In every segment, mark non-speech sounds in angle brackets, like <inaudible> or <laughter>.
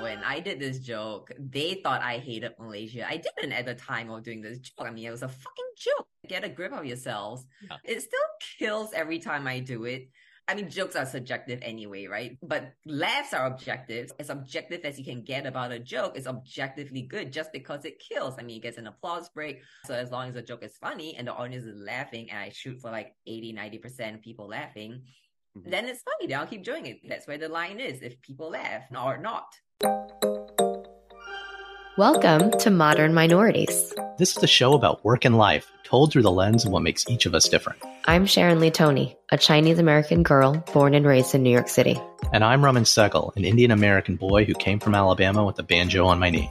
When I did this joke, they thought I hated Malaysia. I didn't at the time of doing this joke. I mean, it was a fucking joke. Get a grip of yourselves. Yeah. It still kills every time I do it. I mean, jokes are subjective anyway, right? But laughs are objective. As objective as you can get about a joke is objectively good just because it kills. I mean, it gets an applause break. So as long as the joke is funny and the audience is laughing and I shoot for like 80, 90% people laughing, Mhm. then it's funny. Then I'll keep doing it. That's where the line is. If people laugh or not. Welcome to Modern Minorities. This is a show about work and life, told through the lens of what makes each of us different. I'm Sharon Lee Thony, a Chinese American girl born and raised in New York City. And I'm Raman Sehgal, an Indian American boy who came from Alabama with a banjo on my knee.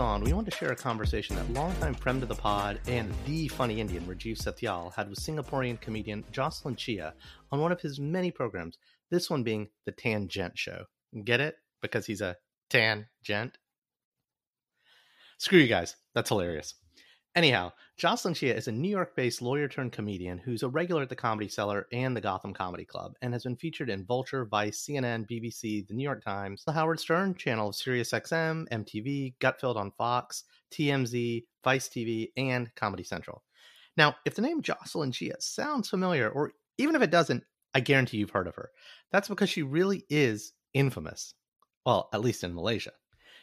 On, we want to share a conversation that longtime friend of the pod and the funny Indian Rajiv Satyal had with Singaporean comedian Jocelyn Chia on one of his many programs, this one being The Tangent Show. Get it? Because he's a tangent? Screw you guys. That's hilarious. Anyhow, Jocelyn Chia is a New York based lawyer turned comedian who's a regular at the Comedy Cellar and the Gotham Comedy Club and has been featured in Vulture, Vice, CNN, BBC, The New York Times, The Howard Stern channel of SiriusXM, MTV, Gutfeld on Fox, TMZ, Vice TV, and Comedy Central. Now, if the name Jocelyn Chia sounds familiar, or even if it doesn't, I guarantee you've heard of her. That's because she really is infamous. Well, at least in Malaysia.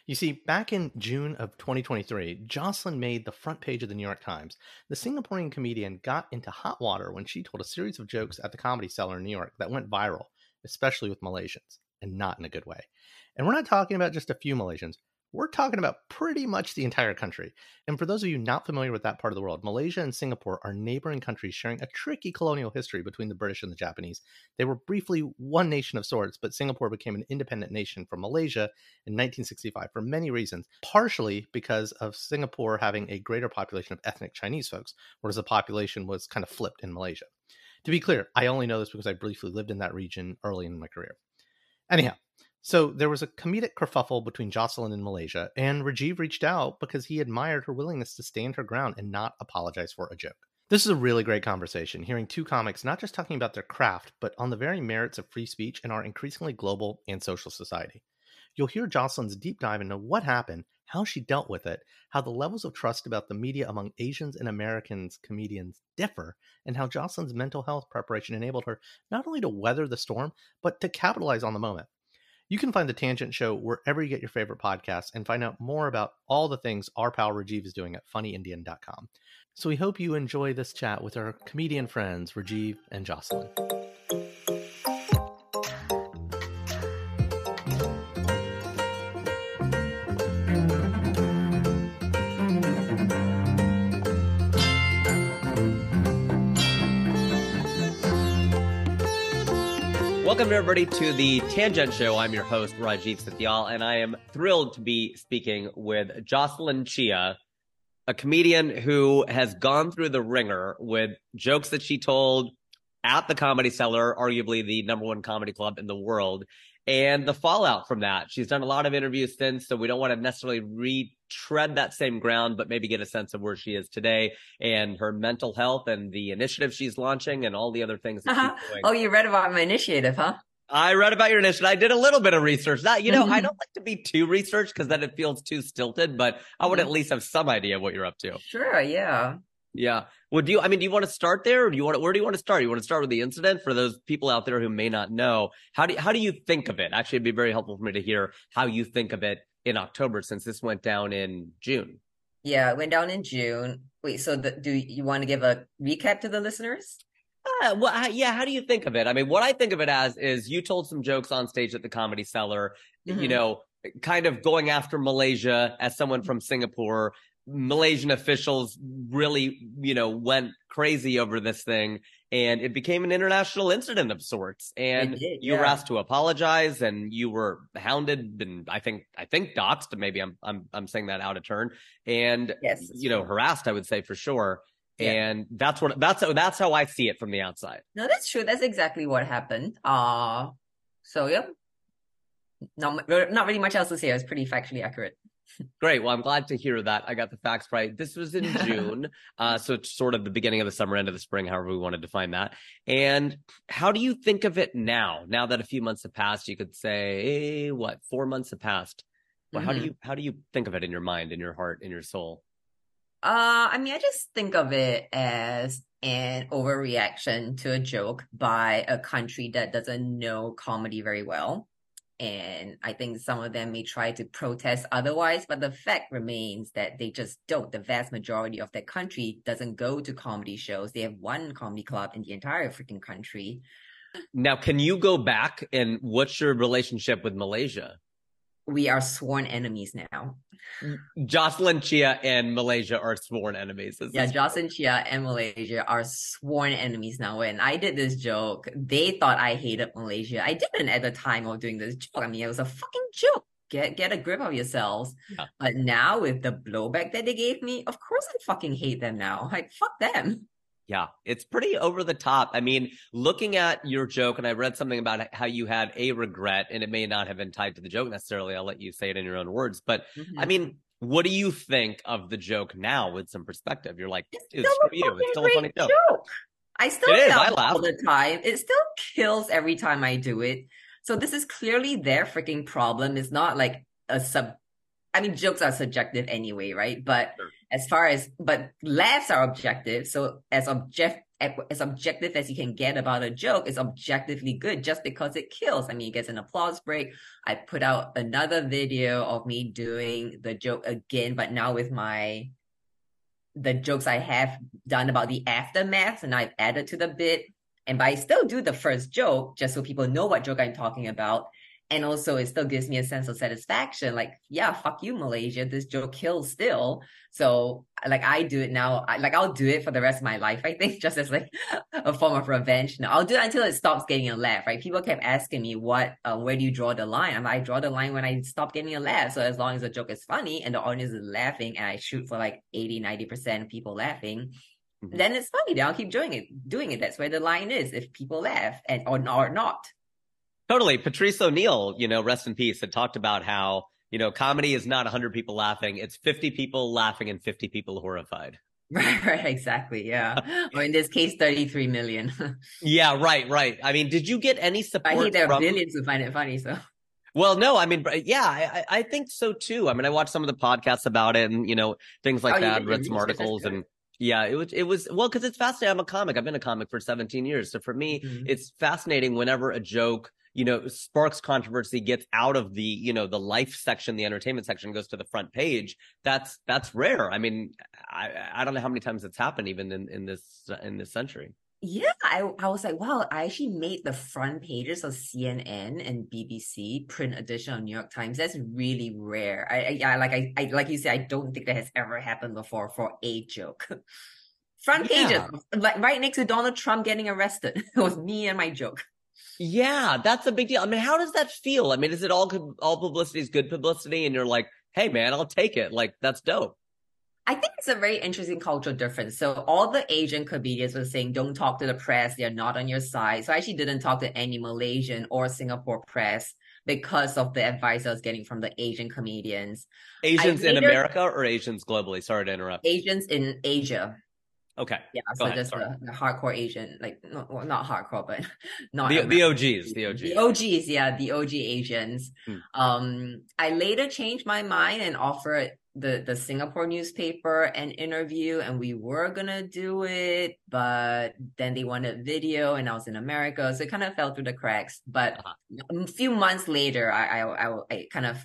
You see, back in June of 2023, Jocelyn made the front page of the New York Times. The Singaporean comedian got into hot water when she told a series of jokes at the Comedy Cellar in New York that went viral, especially with Malaysians, and not in a good way. And we're not talking about just a few Malaysians. We're talking about pretty much the entire country. And for those of you not familiar with that part of the world, Malaysia and Singapore are neighboring countries sharing a tricky colonial history between the British and the Japanese. They were briefly one nation of sorts, but Singapore became an independent nation from Malaysia in 1965 for many reasons, partially because of Singapore having a greater population of ethnic Chinese folks, whereas the population was kind of flipped in Malaysia. To be clear, I only know this because I briefly lived in that region early in my career. Anyhow, so there was a comedic kerfuffle between Jocelyn and Malaysia, and Rajiv reached out because he admired her willingness to stand her ground and not apologize for a joke. This is a really great conversation, hearing two comics not just talking about their craft, but on the very merits of free speech in our increasingly global and social society. You'll hear Jocelyn's deep dive into what happened, how she dealt with it, how the levels of trust about the media among Asians and Americans comedians differ, and how Jocelyn's mental health preparation enabled her not only to weather the storm, but to capitalize on the moment. You can find the Tangent Show wherever you get your favorite podcasts and find out more about all the things our pal Rajiv is doing at funnyindian.com. So we hope you enjoy this chat with our comedian friends, Rajiv and Jocelyn. Welcome everybody to the Tangent Show. I'm your host Rajiv Satyal, and I am thrilled to be speaking with Jocelyn Chia, a comedian who has gone through the ringer with jokes that she told at the Comedy Cellar, arguably the number one comedy club in the world, and the fallout from that. She's done a lot of interviews since, so we don't want to necessarily retread that same ground, but maybe get a sense of where she is today and her mental health and the initiative she's launching and all the other things that Uh-huh. she's doing. Oh, you read about my initiative, huh? I read about your initiative. I did a little bit of research. Not, you know, I Mhm. don't like to be too researched because then it feels too stilted, but I would at least have some idea of what you're up to. Sure, yeah. Yeah. Well, do you, I mean, do you want to start there or do you want to, where do you want to start? You want to start with the incident for those people out there who may not know? How do, how do you think of it? Actually, it'd be very helpful for me to hear how you think of it in October since this went down in June. Yeah, it went down in June. Wait, so the, do you want to give a recap to the listeners? Uh, well, yeah. How do you think of it? I mean, what I think of it as is you told some jokes on stage at the Comedy Cellar, Mhm. you know, kind of going after Malaysia as someone from Singapore. Malaysian officials really, you know, went crazy over this thing and it became an international incident of sorts. And did, you were asked to apologize and you were hounded and I think, I think doxxed. Maybe I'm, I'm, I'm saying that out of turn and, Yes, you know, harassed, I would say for sure. Yeah. And that's what, that's, that's how I see it from the outside. No, that's true. That's exactly what happened. Uh so yeah. Not not really much else to say. It was pretty factually accurate. Great. Well, I'm glad to hear that. I got the facts right. This was in <laughs> June. uh, so it's sort of the beginning of the summer, end of the spring, however we want to define that. And how do you think of it now? Now that a few months have passed, you could say, eh, what, four months have passed. Well, how do Mhm. you how do you think of it in your mind, in your heart, in your soul? Uh, I mean, I just think of it as an overreaction to a joke by a country that doesn't know comedy very well. And I think some of them may try to protest otherwise, but the fact remains that they just don't. The vast majority of that country doesn't go to comedy shows. They have one comedy club in the entire freaking country. Now, can you go back and what's your relationship with Malaysia? We are sworn enemies now. Jocelyn Chia and Malaysia are sworn enemies. Yeah, Jocelyn Chia and Malaysia are sworn enemies now. When I did this joke, they thought I hated Malaysia. I didn't at the time of doing this joke. I mean, it was a fucking joke. Get get a grip of yourselves. Yeah. But now with the blowback that they gave me, of course I fucking hate them now. Like fuck them. Yeah, it's pretty over the top. I mean, looking at your joke, and I read something about how you had a regret, and it may not have been tied to the joke necessarily. I'll let you say it in your own words. But I Mhm. mean, what do you think of the joke now with some perspective? You're like, It's dude, still a you. It's still a funny great joke. I still It is, laugh I laugh. all the time. It still kills every time I do it. So this is clearly their freaking problem. It's not like a sub. I mean, jokes are subjective anyway, right? But Sure. As far as but laughs are objective. So as object as objective as you can get about a joke is objectively good just because it kills. I mean, it gets an applause break. I put out another video of me doing the joke again, but now with my the jokes I have done about the aftermath and I've added to the bit. And but I still do the first joke just so people know what joke I'm talking about. And also it still gives me a sense of satisfaction. Like, yeah, fuck you, Malaysia. This joke kills still. So like I do it now. I, like I'll do it for the rest of my life, I think, <laughs> just as like a form of revenge. No, I'll do it until it stops getting a laugh, right? People kept asking me what, uh, where do you draw the line? I'm like, I draw the line when I stop getting a laugh. So as long as the joke is funny and the audience is laughing and I shoot for like 80, 90% of people laughing, Mhm. then it's funny. Then I'll keep doing it, doing it. That's where the line is. If people laugh and or, or not. Totally. Patrice O'Neal, you know, rest in peace, had talked about how, you know, comedy is not 100 people laughing. It's 50 people laughing and 50 people horrified. Right, <laughs> right, exactly. Yeah. or in this case, 33 million. <laughs> Yeah, right, right. I mean, did you get any support? I think there are from... billions who find it funny. So Well, no, I mean, yeah, I, I think so too. I mean, I watched some of the podcasts about it and, you know, things like Oh, that, read some articles and yeah, it was, it was, well, cause it's fascinating. I'm a comic. I've been a comic for 17 years. So for me, Mhm. it's fascinating whenever a joke, you know, sparks controversy, gets out of the, you know, the life section, the entertainment section goes to the front page. That's, that's rare. I mean, I, I don't know how many times it's happened even in, in this, in this century. Yeah, I I was like, wow, I actually made the front pages of CNN and BBC, print edition of New York Times. That's really rare. I, I yeah, like I, I like you said, I don't think that has ever happened before for a joke. <laughs> Front pages, Yeah. like right next to Donald Trump getting arrested. <laughs> It was me and my joke. Yeah, that's a big deal. I mean, how does that feel? I mean, is it all all publicity is good publicity and you're like, hey man, I'll take it. Like that's dope. I think it's a very interesting cultural difference. So all the Asian comedians were saying, don't talk to the press. They're not on your side. So I actually didn't talk to any Malaysian or Singapore press because of the advice I was getting from the Asian comedians. Asians in America or Asians globally? Sorry to interrupt. Asians in Asia. Okay. Yeah, Go so ahead, just the, the hardcore Asian, like no, well, not hardcore, but <laughs> not The, the OGs, the OGs. The OGs, yeah, the OG Asians. Hmm. Um, I later changed my mind and offered the the Singapore newspaper an interview, and we were gonna do it, but then they wanted video, and I was in America, so it kind of fell through the cracks. But Uh-huh. a few months later, I I I, I kind of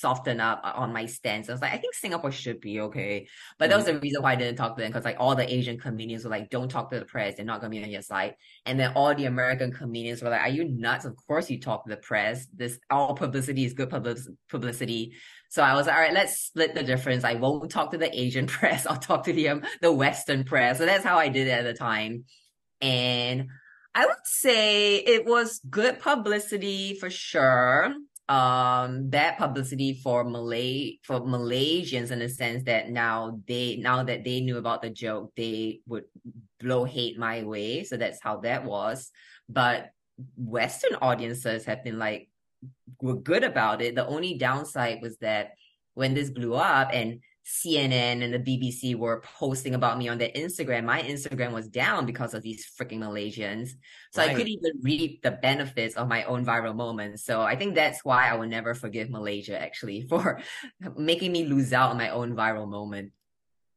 softened up on my stance. I was like, I think Singapore should be okay. But that was the reason why I didn't talk to them because like all the Asian comedians were like, don't talk to the press. They're not gonna be on your side. And then all the American comedians were like, Are you nuts? Of course you talk to the press. This all publicity is good public- publicity. So I was like, all right, let's split the difference. I won't talk to the Asian <laughs> press. I'll talk to the um, the Western press. So that's how I did it at the time. And I would say it was good publicity for sure. Um, bad publicity for Malay for Malaysians in the sense that now they now that they knew about the joke, they would blow hate my way. So that's how that was. But Western audiences have been like were good about it. The only downside was that when this blew up and CNN and the BBC were posting about me on their Instagram, my Instagram was down because of these freaking Malaysians. So I couldn't even reap the benefits of my own viral moments. So I think that's why I will never forgive Malaysia actually <laughs> for making me lose out on my own viral moment.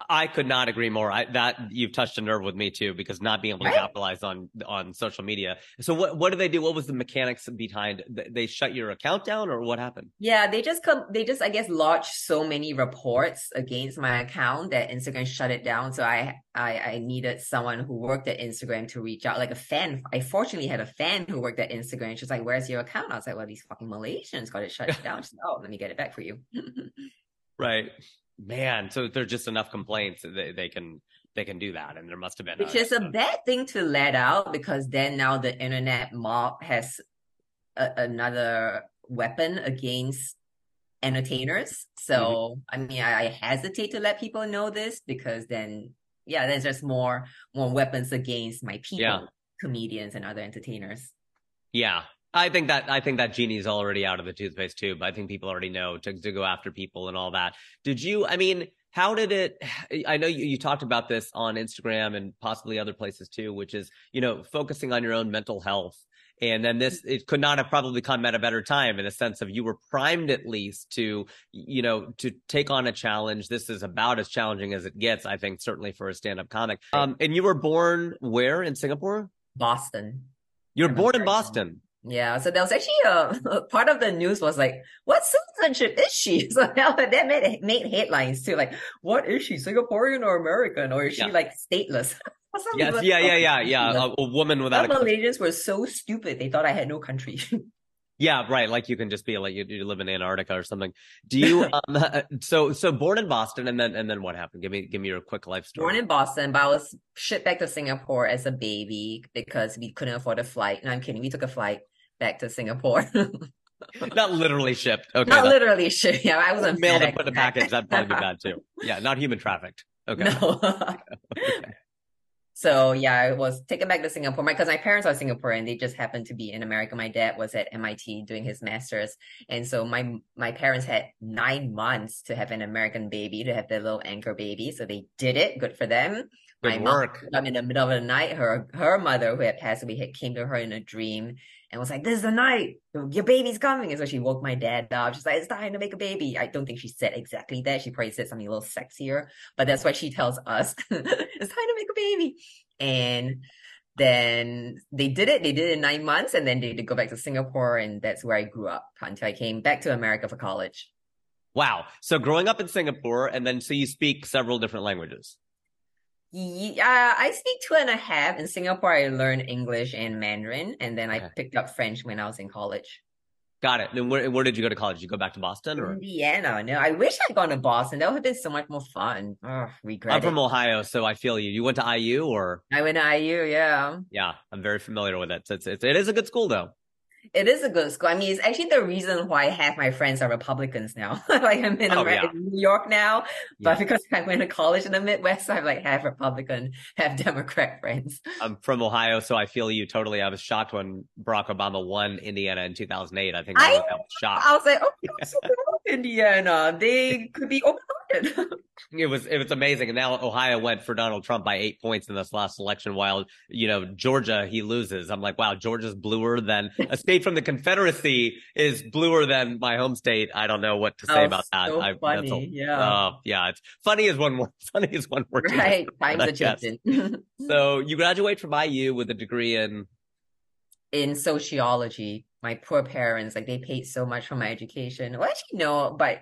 I could not agree more. I, that you've touched a nerve with me too, because not being able to capitalize on on social media. So what what do they do? What was the mechanics behind? They shut your account down, or what happened? Yeah, they just come, they just, I guess, lodged so many reports against my account that Instagram shut it down. So I, I, I needed someone who worked at Instagram to reach out, like a fan. I fortunately had a fan who worked at Instagram. She's like, where's your account? I was like, well, these fucking Malaysians got it shut down. She's like, oh, let me get it back for you. <laughs> Right, man. So there's just enough complaints that they, they can they can do that, and there must have been. Which is a bad thing to let out because then now the internet mob has a, another weapon against entertainers. So mm-hmm. I mean, I, I hesitate to let people know this because then, yeah, there's just more more weapons against my people, Yeah. comedians and other entertainers. Yeah. I think that I think that genie's already out of the toothpaste tube. I think people already know to to go after people and all that. Did you I mean, how did it I know you, you talked about this on Instagram and possibly other places too, which is, you know, focusing on your own mental health. And then this it could not have probably come at a better time in a sense of you were primed at least to, you know, to take on a challenge. This is about as challenging as it gets, I think, certainly for a stand-up comic. Um and you were born where in Singapore? Boston. You were born in. Boston. Yeah, so there was actually a <laughs> part of the news was like, what citizenship is she? <laughs> So now that made made headlines too. Like, what is she, Singaporean or American, or is she Yeah. like stateless? <laughs> Yes, yeah, yeah, yeah, yeah. was- A, woman without Some a Malaysians were so stupid they thought I had no country. yeah, right. Like you can just be like you, you live in Antarctica or something. Do you? um, so so born in Boston, and then and then what happened? Give me give me your quick life story. Born in Boston, but I was shipped back to Singapore as a baby because we couldn't afford a flight. No, I'm kidding. We took a flight back to Singapore. <laughs> not literally shipped. Okay, Not that- literally shipped. Yeah, I wasn't mailed and put in a package. That'd probably be bad too. <laughs> Yeah, not human trafficked. Okay. No. Okay. <laughs> So yeah, I was taken back to Singapore because my parents are Singaporean. They just happened to be in America. My dad was at MIT doing his master's, and so my my parents had nine months to have an American baby, to have their little anchor baby. So they did it. Good for them. My Good mom work. up in the middle of the night. Her her mother, who had passed away, had came to her in a dream and was like, "This is the night. Your baby's coming." And so she woke my dad up. She's like, "It's time to make a baby." I don't think she said exactly that. She probably said something a little sexier, but that's what she tells us. <laughs> it's time to make a baby. And then they did it. They did it in nine months, and then they did go back to Singapore, and that's where I grew up until I came back to America for college. Wow. So growing up in Singapore, and then so you speak several different languages. Yeah, uh, I speak two and a half. In Singapore, I learned English and Mandarin, and then I Okay. picked up French when I was in college. Got it. And where where did you go to college? Did you go back to Boston or? Indiana. No, I wish I'd gone to Boston. That would have been so much more fun. Regret I'm from it. Ohio, so I feel you. You went to IU or? I went to IU, yeah. Yeah, I'm very familiar with it. So it's, it's it is a good school though. It is a good school. I mean, it's actually the reason why half my friends are Republicans now. <laughs> like I'm in, Oh, Amer- yeah. New York now, but Yeah. because I went to college in the Midwest, I'm like half Republican, <laughs> half Democrat friends. I'm from Ohio, so I feel you totally. I was shocked when Barack Obama won Indiana in 2008. I think I- that was shocked. I was like, oh, so Indiana. They could be open-hearted. <laughs> it was it was amazing. And now Ohio went for Donald Trump by eight points in this last election, while you know Georgia he loses. I'm like, wow, Georgia's bluer than a state from the Confederacy is bluer than my home state. I don't know what to say Oh, about that. so I, funny, a- yeah. uh, yeah. It's funny is one word. <laughs> Funny is one word. right. Times it, are changing. So you graduate from IU with a degree in in sociology. My poor parents, like they paid so much for my education. Well, actually, no, but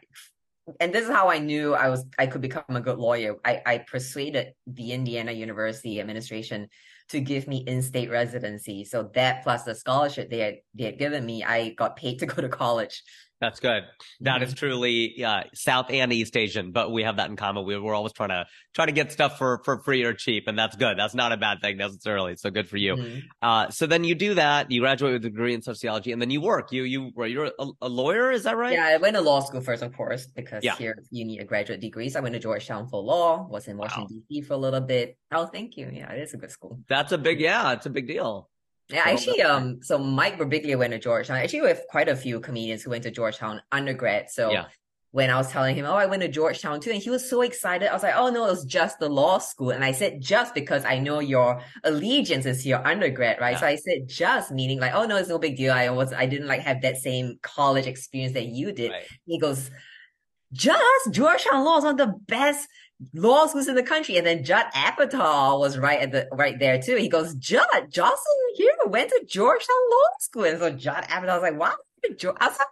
and this is how I knew I was I could become a good lawyer. I, I persuaded the Indiana University administration to give me in-state residency. So that plus the scholarship they had they had given me, I got paid to go to college. That's good. That is Mhm. truly uh, South and East Asian, but we have that in common. We, we're always trying to try to get stuff for for free or cheap, and that's good. That's not a bad thing necessarily. So good for you. Mhm. Uh, so then you do that. You graduate with a degree in sociology, and then you work. You you you're a, a lawyer, is that right? Yeah, I went to law school first, of course, because Yeah. here you need a graduate degree. So I went to Georgetown for law, was in Washington, D.C. for a little bit. Oh, thank you. Yeah, it is a good school. That's a big yeah. It's a big deal. Yeah, actually, um, so Mike Birbiglia went to Georgetown. Actually, we have quite a few comedians who went to Georgetown undergrad. So Yeah. when I was telling him, oh, I went to Georgetown too, and he was so excited. I was like, oh no, it was just the law school. And I said just because I know your allegiance is to your undergrad, right? Yeah. So I said just meaning like, oh no, it's no big deal. I was I didn't like have that same college experience that you did. Right. He goes, just Georgetown Law is one of the best law schools in the country. And then Judd Apatow was right at the right there too. He goes, Judd, Jocelyn here went to Georgetown Law School. And so Judd Apatow was like, wow. Geor- I was like,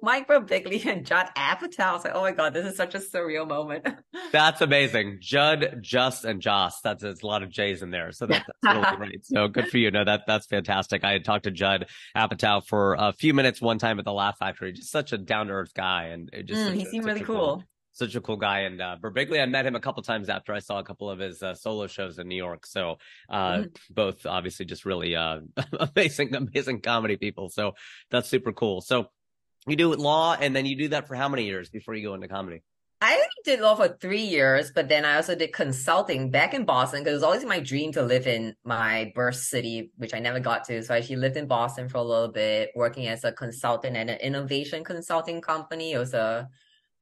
Mike Birbiglia and Judd Apatow. I was like, oh my God, this is such a surreal moment. <laughs> That's amazing. Judd, Just, and Joss. That's a lot of J's in there. So that, that's great. <laughs> So good for you. No, that that's fantastic. I had talked to Judd Apatow for a few minutes one time at the Laugh Factory. Just such a down to earth guy, and it just Mm, he seemed really a cool. Such a cool guy. And uh, Birbiglia, I met him a couple times after I saw a couple of his uh, solo shows in New York. So uh, Mhm. both obviously just really uh, <laughs> amazing, amazing comedy people. So that's super cool. So you do law, and then you do that for how many years before you go into comedy? I did law for three years, but then I also did consulting back in Boston because it was always my dream to live in my birth city, which I never got to. So I actually lived in Boston for a little bit, working as a consultant at an innovation consulting company. It was a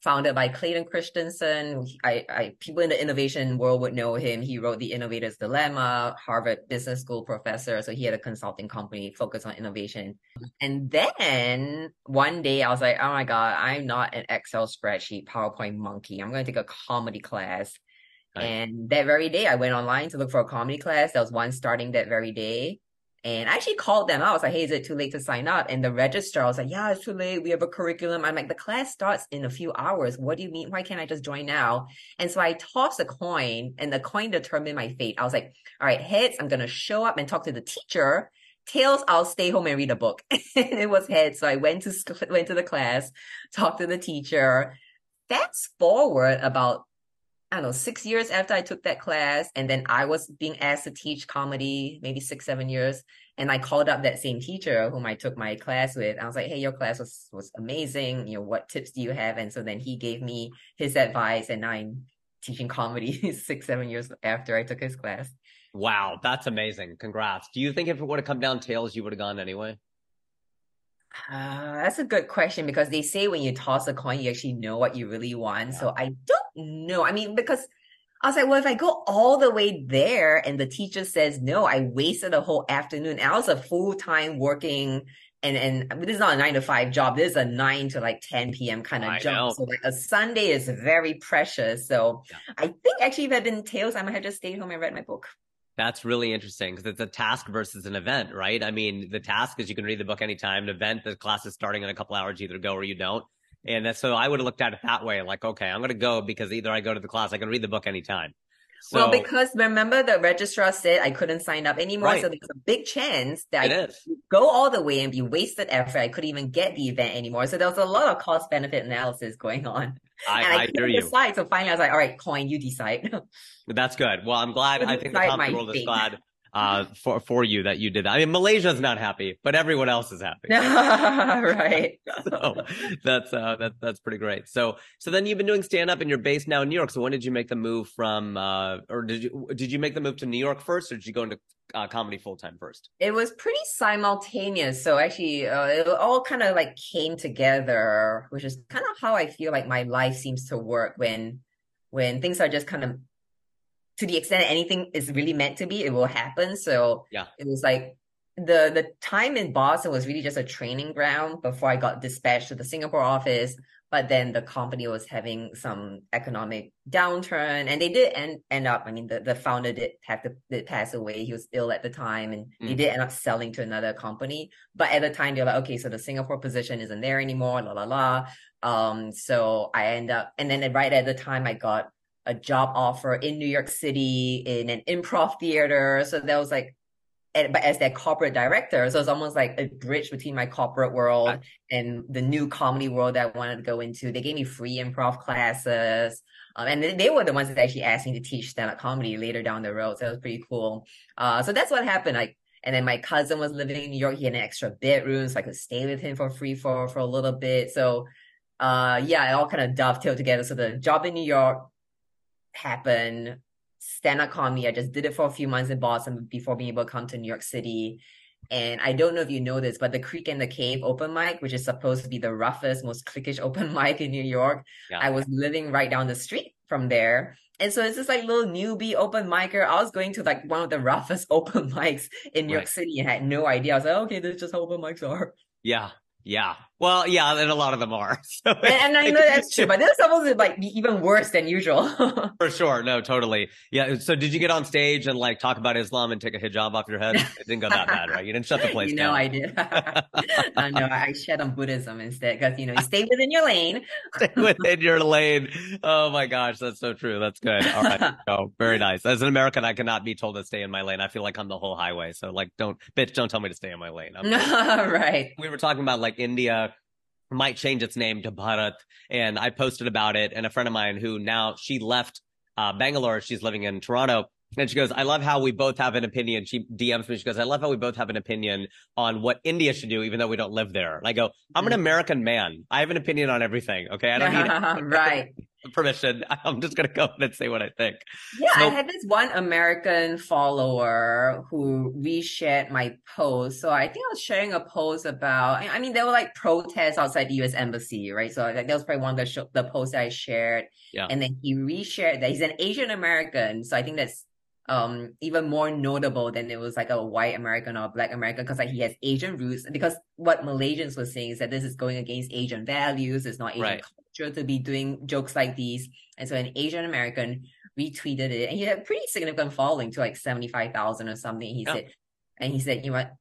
founded by Clayton Christensen. I, I people in the innovation world would know him. He wrote The Innovator's Dilemma, Harvard Business School professor. So he had a consulting company focused on innovation. And then one day I was like, oh my God, I'm not an Excel spreadsheet PowerPoint monkey. I'm going to take a comedy class. Nice. And that very day, I went online to look for a comedy class. There was one starting that very day. And I actually called them. I was like, hey, is it too late to sign up? And the registrar was like, yeah, it's too late. We have a curriculum. I'm like, the class starts in a few hours. What do you mean? Why can't I just join now? And so I tossed a coin and the coin determined my fate. I was like, all right, heads, I'm going to show up and talk to the teacher. Tails, I'll stay home and read a book. and <laughs> it was heads. So I went to, went to the class, talked to the teacher. Fast forward about I don't know, six years after I took that class, and then I was being asked to teach comedy, maybe six, seven years. And I called up that same teacher whom I took my class with. I was like, hey, your class was was amazing. You know, what tips do you have? And so then he gave me his advice, and I'm teaching comedy <laughs> six, seven years after I took his class. Wow, that's amazing. Congrats. Do you think if it would have come down tails, you would have gone anyway? Uh, that's a good question because they say when you toss a coin, you actually know what you really want. So I don't know. I mean, because I was like, well, if I go all the way there and the teacher says no, I wasted a whole afternoon. And I was a full time working and and this is not a nine to five job. This is a nine to like 10 p.m. kind of I job. know. So like a Sunday is very precious. So Yeah. I think actually if I'd been tails, I might have just stayed home and read my book. That's really interesting because it's a task versus an event, right? I mean, the task is you can read the book anytime. An event, the class is starting in a couple hours. You either go or you don't. And so I would have looked at it that way, like, okay, I'm going to go because either I go to the class, I can read the book anytime. So well, because remember the registrar said I couldn't sign up anymore. Right. So there's a big chance that it I is. go all the way and be wasted effort. I couldn't even get the event anymore. So there was a lot of cost benefit analysis going on. And I, I, I hear you. decide. So finally I was like, all right, coin, you decide. <laughs> That's good. Well, I'm glad. I think the comedy world is glad uh, for for you that you did that. I mean, Malaysia's not happy, but everyone else is happy. <laughs> right. <laughs> so that's uh that, that's pretty great so so then you've been doing stand up and you're based now in new york so when did you make the move from uh or did you did you make the move to new york first or did you go into uh, comedy full time first It was pretty simultaneous. So actually, uh, it all kind of like came together, which is kind of how I feel like my life seems to work when when things are just kind of to the extent anything is really meant to be, it will happen. So yeah, it was like the the time in Boston was really just a training ground before I got dispatched to the Singapore office. But then the company was having some economic downturn, and they did end end up. I mean, the, the founder did have to did pass away. He was ill at the time, and mm. they did end up selling to another company. But at the time, they're like, okay, so the Singapore position isn't there anymore. La la la. Um, so I end up, and then right at the time, I got a job offer in New York City in an improv theater. So that was like but as their corporate director, so it's almost like a bridge between my corporate world and the new comedy world that I wanted to go into. They gave me free improv classes, um, and they were the ones that actually asked me to teach stand-up comedy later down the road. So it was pretty cool. Uh, so that's what happened. Like, and then my cousin was living in New York. He had an extra bedroom, so I could stay with him for free for for a little bit. So, uh, yeah, it all kind of dovetailed together. So the job in New York happened stand-up comedy. I just did it for a few months in Boston before being able to come to New York City. And I don't know if you know this, but the Creek and the Cave open mic, which is supposed to be the roughest, most cliquish open <laughs> mic in New York, yeah. I was living right down the street from there. And so it's just like little newbie open micer. I was going to like one of the roughest <laughs> open mics in New right. York City and had no idea. I was like, okay, this is just how open mics are. Yeah. Yeah. Well, yeah, and a lot of them are. <laughs> So and, and I know that's true, but this is supposed like even worse than usual. <laughs> For sure. No, totally. Yeah. So did you get on stage and like talk about Islam and take a hijab off your head? It didn't go that bad, right? You didn't shut the place you down. <laughs> No, I did. uh, no, I shed on Buddhism instead because you know you stay within your lane. stay within your lane. Oh my gosh, that's so true. That's good. All right. Oh, very nice. As an American, I cannot be told to stay in my lane. I feel like I'm the whole highway. So like, don't bitch, don't tell me to stay in my lane. right. We were talking about like India might change its name to Bharat. And I posted about it. And a friend of mine who now she left uh, Bangalore, she's living in Toronto. And she goes, I love how we both have an opinion. She DMs me. She goes, I love how we both have an opinion on what India should do, even though we don't live there. And I go, I'm an mm. American man. I have an opinion on everything. Okay. I don't need <laughs> right. Permission. <laughs> I'm just going to go and say what I think. Yeah. So, I had this one American follower who reshared my post. So I think I was sharing a post about, I mean, there were like protests outside the US embassy, right? So like, that was probably one of the, the posts that I shared. Yeah. And then he reshared that he's an Asian American. So I think that's um even more notable than it was like a white American or black American because like he has Asian roots because what Malaysians were saying is that this is going against Asian values, it's not Asian right. Culture to be doing jokes like these. And so an Asian American retweeted it and he had a pretty significant following to like 75,000 or something. He yeah. said, and he said, you know what?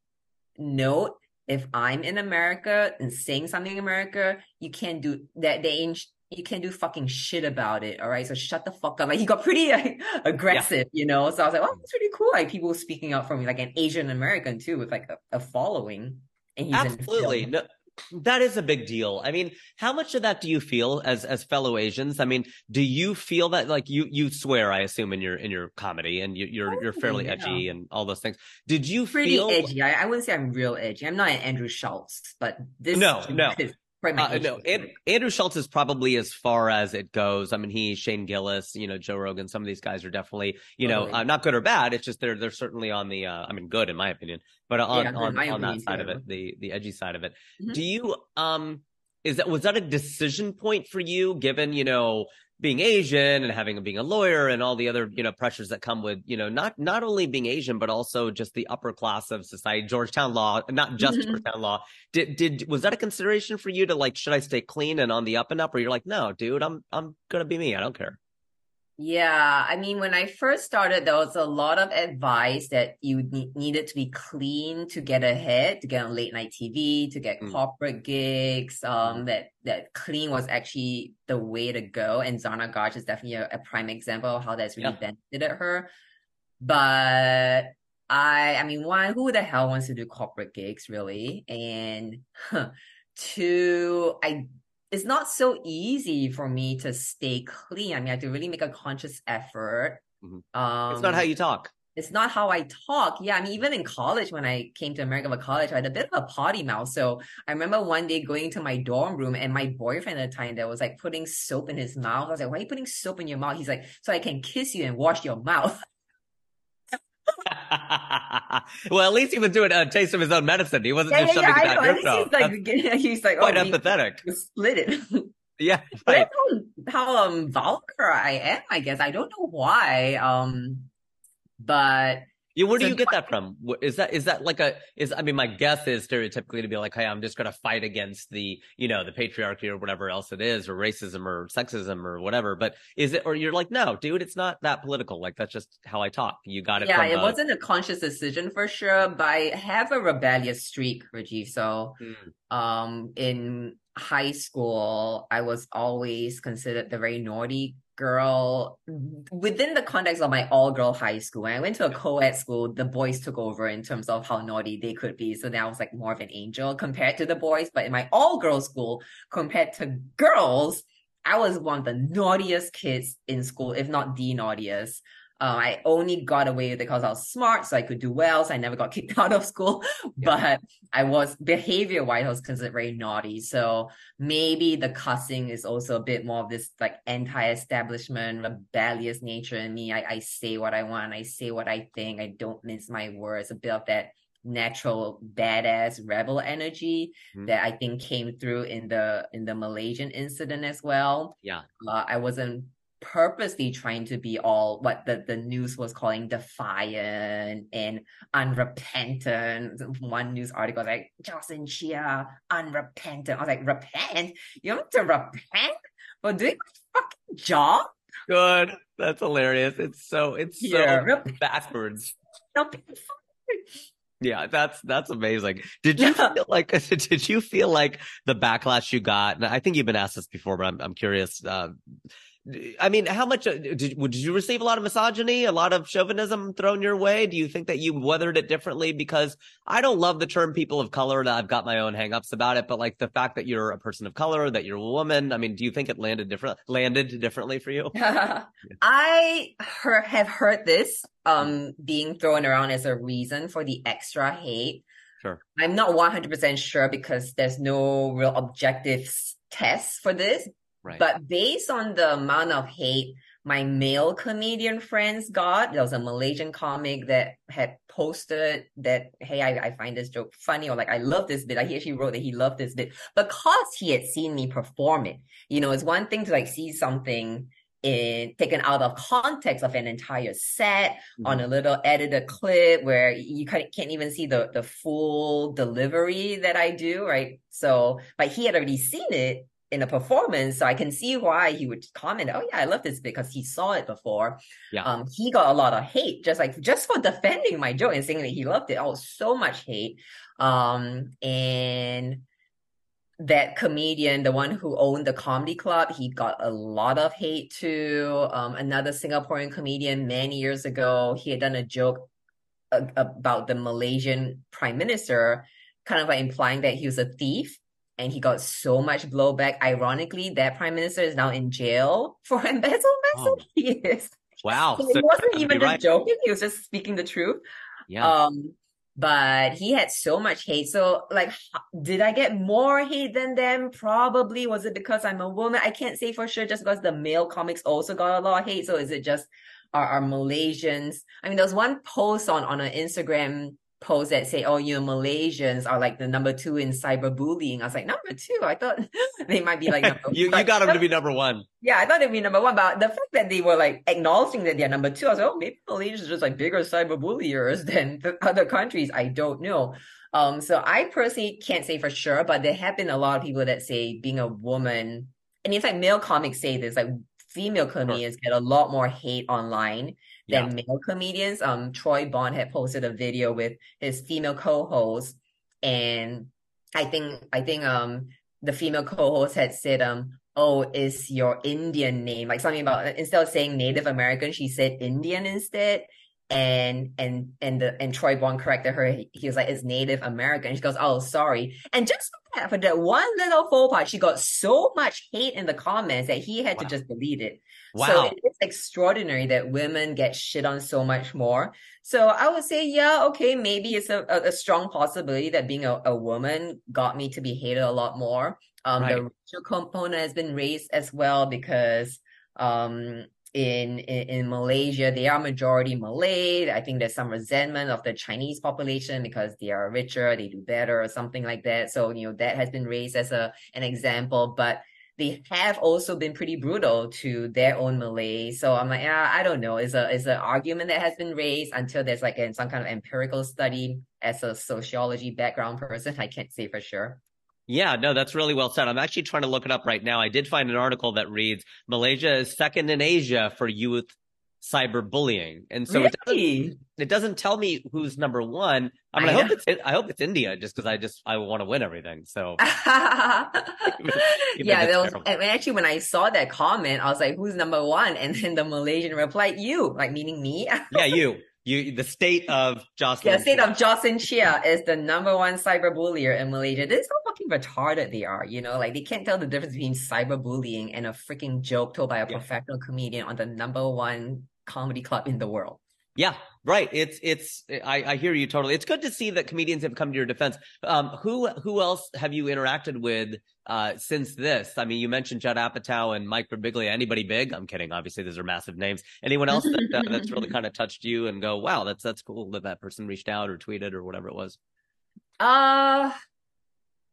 Note if I'm in America and saying something in America, you can't do that. They ain't you can't do fucking shit about it. All right. So shut the fuck up. Like he got pretty like, <laughs> aggressive, yeah. you know? So I was like, oh, that's pretty cool. Like people speaking out for me, like an Asian American too, with like a, a following. And he's Absolutely. No, that is a big deal. I mean, how much of that do you feel as as fellow Asians? I mean, do you feel that like you you swear, I assume, in your in your comedy and you, are you're, oh, you're fairly edgy and all those things. Did you pretty feel edgy? I, I, wouldn't say I'm real edgy. I'm not an Andrew Schulz, but this no no. Is, uh, no, and, Andrew Schulz is probably as far as it goes. I mean, he, Shane Gillis, you know, Joe Rogan. Some of these guys are definitely, you know, uh, not good or bad. It's just they're they're certainly on the, uh, I mean, good in my opinion, but on yeah, on, on that side too. of it, the the edgy side of it. Mm-hmm. Do you um, is that was that a decision point for you, given you know being Asian and having being a lawyer and all the other you know pressures that come with you know not not only being Asian but also just the upper class of society, Georgetown law, not just mm-hmm. Georgetown law. Did did was that a consideration for you to like should I stay clean and on the up and up, or you're like no, dude, I'm I'm gonna be me, I don't care. Yeah, I mean, when I first started, there was a lot of advice that you ne- needed to be clean to get ahead, to get on late night TV, to get mm. corporate gigs. Um, mm. that that clean was actually the way to go. And Zarna Garg is definitely a, a prime example of how that's really yeah. benefited her. But I, I mean, one, who the hell wants to do corporate gigs, really? And huh, two, I it's not so easy for me to stay clean. I mean, I have to really make a conscious effort. Mm-hmm. Um, it's not how you talk. It's not how I talk. Yeah, I mean, even in college, when I came to America for college, I had a bit of a potty mouth. So I remember one day going to my dorm room and my boyfriend at the time that was like putting soap in his mouth. I was like, why are you putting soap in your mouth? He's like, so I can kiss you and wash your mouth. <laughs> <laughs> well, at least he was doing a taste of his own medicine. He wasn't yeah, just yeah, shoving yeah, it down your throat. He's like, <laughs> he's like, quite oh, empathetic. Split it. <laughs> Yeah, right. how, how um vulgar I am, I guess. I don't know why. Um, but Yeah, where do So you get that from? Is that is that like a is I mean my guess is stereotypically to be like, hey, I'm just gonna fight against the you know the patriarchy or whatever else it is, or racism or sexism or whatever. But is it or you're like, no, dude, it's not that political. Like that's just how I talk. You got it. yeah, it a- wasn't a conscious decision for sure, but I have a rebellious streak, Rajiv. So Hmm. um in high school, I was always considered the very naughty girl within the context of my all-girl high school. When I went to a co-ed school, the boys took over in terms of how naughty they could be. So then I was like more of an angel compared to the boys. But in my all-girl school, compared to girls, I was one of the naughtiest kids in school, if not the naughtiest. Uh, I only got away with it because I was smart, so I could do well. So I never got <laughs> kicked out of school. But I was behavior wise, I was considered very naughty. So maybe the cussing is also a bit more of this like anti-establishment, rebellious nature in me. I, I say what I want, I say what I think, I don't mince my words, a bit of that natural badass rebel energy Mhm. that I think came through in the in the Malaysian incident as well. Yeah. Uh, I wasn't purposely trying to be all what the, the news was calling defiant and unrepentant. One news article was like, Jocelyn Chia, unrepentant. I was like, repent? You want to repent for doing my fucking job? good. That's hilarious. It's so it's so Yeah, backwards. Yeah, that's that's amazing. Did you Yeah. feel like <laughs> did you feel like the backlash you got? And I think you've been asked this before, but I'm I'm curious. Uh, I mean, how much uh, did did you receive a lot of misogyny, a lot of chauvinism thrown your way? Do you think that you weathered it differently? Because I don't love the term people of color. and I've got my own hangups about it, but like the fact that you're a person of color, that you're a woman. I mean, do you think it landed different landed differently for you? <laughs> I heard, have heard this um being thrown around as a reason for the extra hate. Sure. I'm not 100% sure because there's no real objective test for this. Right. But based on the amount of hate my male comedian friends got, there was a Malaysian comic that had posted that, hey, I, I find this joke funny, or like, I love this bit. Like, he actually wrote that he loved this bit because he had seen me perform it. You know, it's one thing to like see something in taken out of context of an entire set mm-hmm. on a little edited clip where you can't, can't even see the the full delivery that I do, right? So, but he had already seen it in a performance, so I can see why he would comment, "Oh yeah, I love this because he saw it before." Yeah. Um, he got a lot of hate just like just for defending my joke and saying that he loved it. Oh, so much hate. Um, and that comedian, the one who owned the comedy club, he got a lot of hate too. Um, another Singaporean comedian many years ago, he had done a joke a- about the Malaysian prime minister, kind of like implying that he was a thief. And he got so much blowback. Ironically, that prime minister is now in jail for <laughs> embezzlement. Oh. Is. Wow. So So he wasn't even just right. joking. He was just speaking the truth. Yeah. Um, but he had so much hate. So, like, did I get more hate than them? Probably. Was it because I'm a woman? I can't say for sure. Just because the male comics also got a lot of hate. So, is it just our, our Malaysians? I mean, there was one post on on an Instagram post that say, "Oh, you know, Malaysians are like the number two in cyberbullying." I was like, number two. I thought <laughs> they might be like number. <laughs> you you got them to be <laughs> number one. yeah, I thought they'd be number one, but the fact that they were like acknowledging that they're number two, I was like, oh, maybe Malaysians are just like bigger cyberbulliers than the other countries. I don't know. Um, so I personally can't say for sure, but there have been a lot of people that say being a woman, and in fact, male comics say this, like female comedians get a lot more hate online Yeah. than male comedians. Um, Troy Bond had posted a video with his female co-host, and I think I think um the female co-host had said um oh is your Indian name like something about instead of saying Native American she said Indian instead and and and the and Troy Bond corrected her he, was like it's Native American she goes oh sorry and just for that for that one little faux pas she got so much hate in the comments that he had Wow. to just delete it Wow. so it is extraordinary that women get shit on so much more. So I would say, yeah, okay, maybe it's a, a, a strong possibility that being a, a woman got me to be hated a lot more. Um, Right. the racial component has been raised as well because um in, in in Malaysia they are majority Malay. I think there's some resentment of the Chinese population because they are richer, they do better or something like that. So you know that has been raised as a an example, but they have also been pretty brutal to their own Malay. So I'm like, yeah, I don't know. It's a it's an argument that has been raised until there's like a, some kind of empirical study. As a sociology background person, I can't say for sure. Yeah, no, that's really well said. I'm actually trying to look it up right now. I did find an article that reads Malaysia is second in Asia for youth cyberbullying, and so really? it, doesn't, it doesn't tell me who's number one. I mean, I, I hope it's I hope it's India, just because I just I want to win everything. So <laughs> yeah, that was and actually when I saw that comment, I was like, "Who's number one?" And then the Malaysian replied, "You," like meaning me. yeah, you. <laughs> You, the state of Jocelyn. Yeah, state of Jocelyn Chia is the number one cyberbullier in Malaysia. This is how fucking retarded they are. You know, like they can't tell the difference between cyberbullying and a freaking joke told by a yeah. professional comedian on the number one comedy club in the world. Yeah, right. It's it's. I, I hear you totally. It's good to see that comedians have come to your defense. Um, who who else have you interacted with uh, since this? I mean, you mentioned Judd Apatow and Mike Birbiglia. Anybody big? I'm kidding. Obviously, those are massive names. Anyone else that, uh, that's really kind of touched you and go, wow, that's that's cool that that person reached out or tweeted or whatever it was. Uh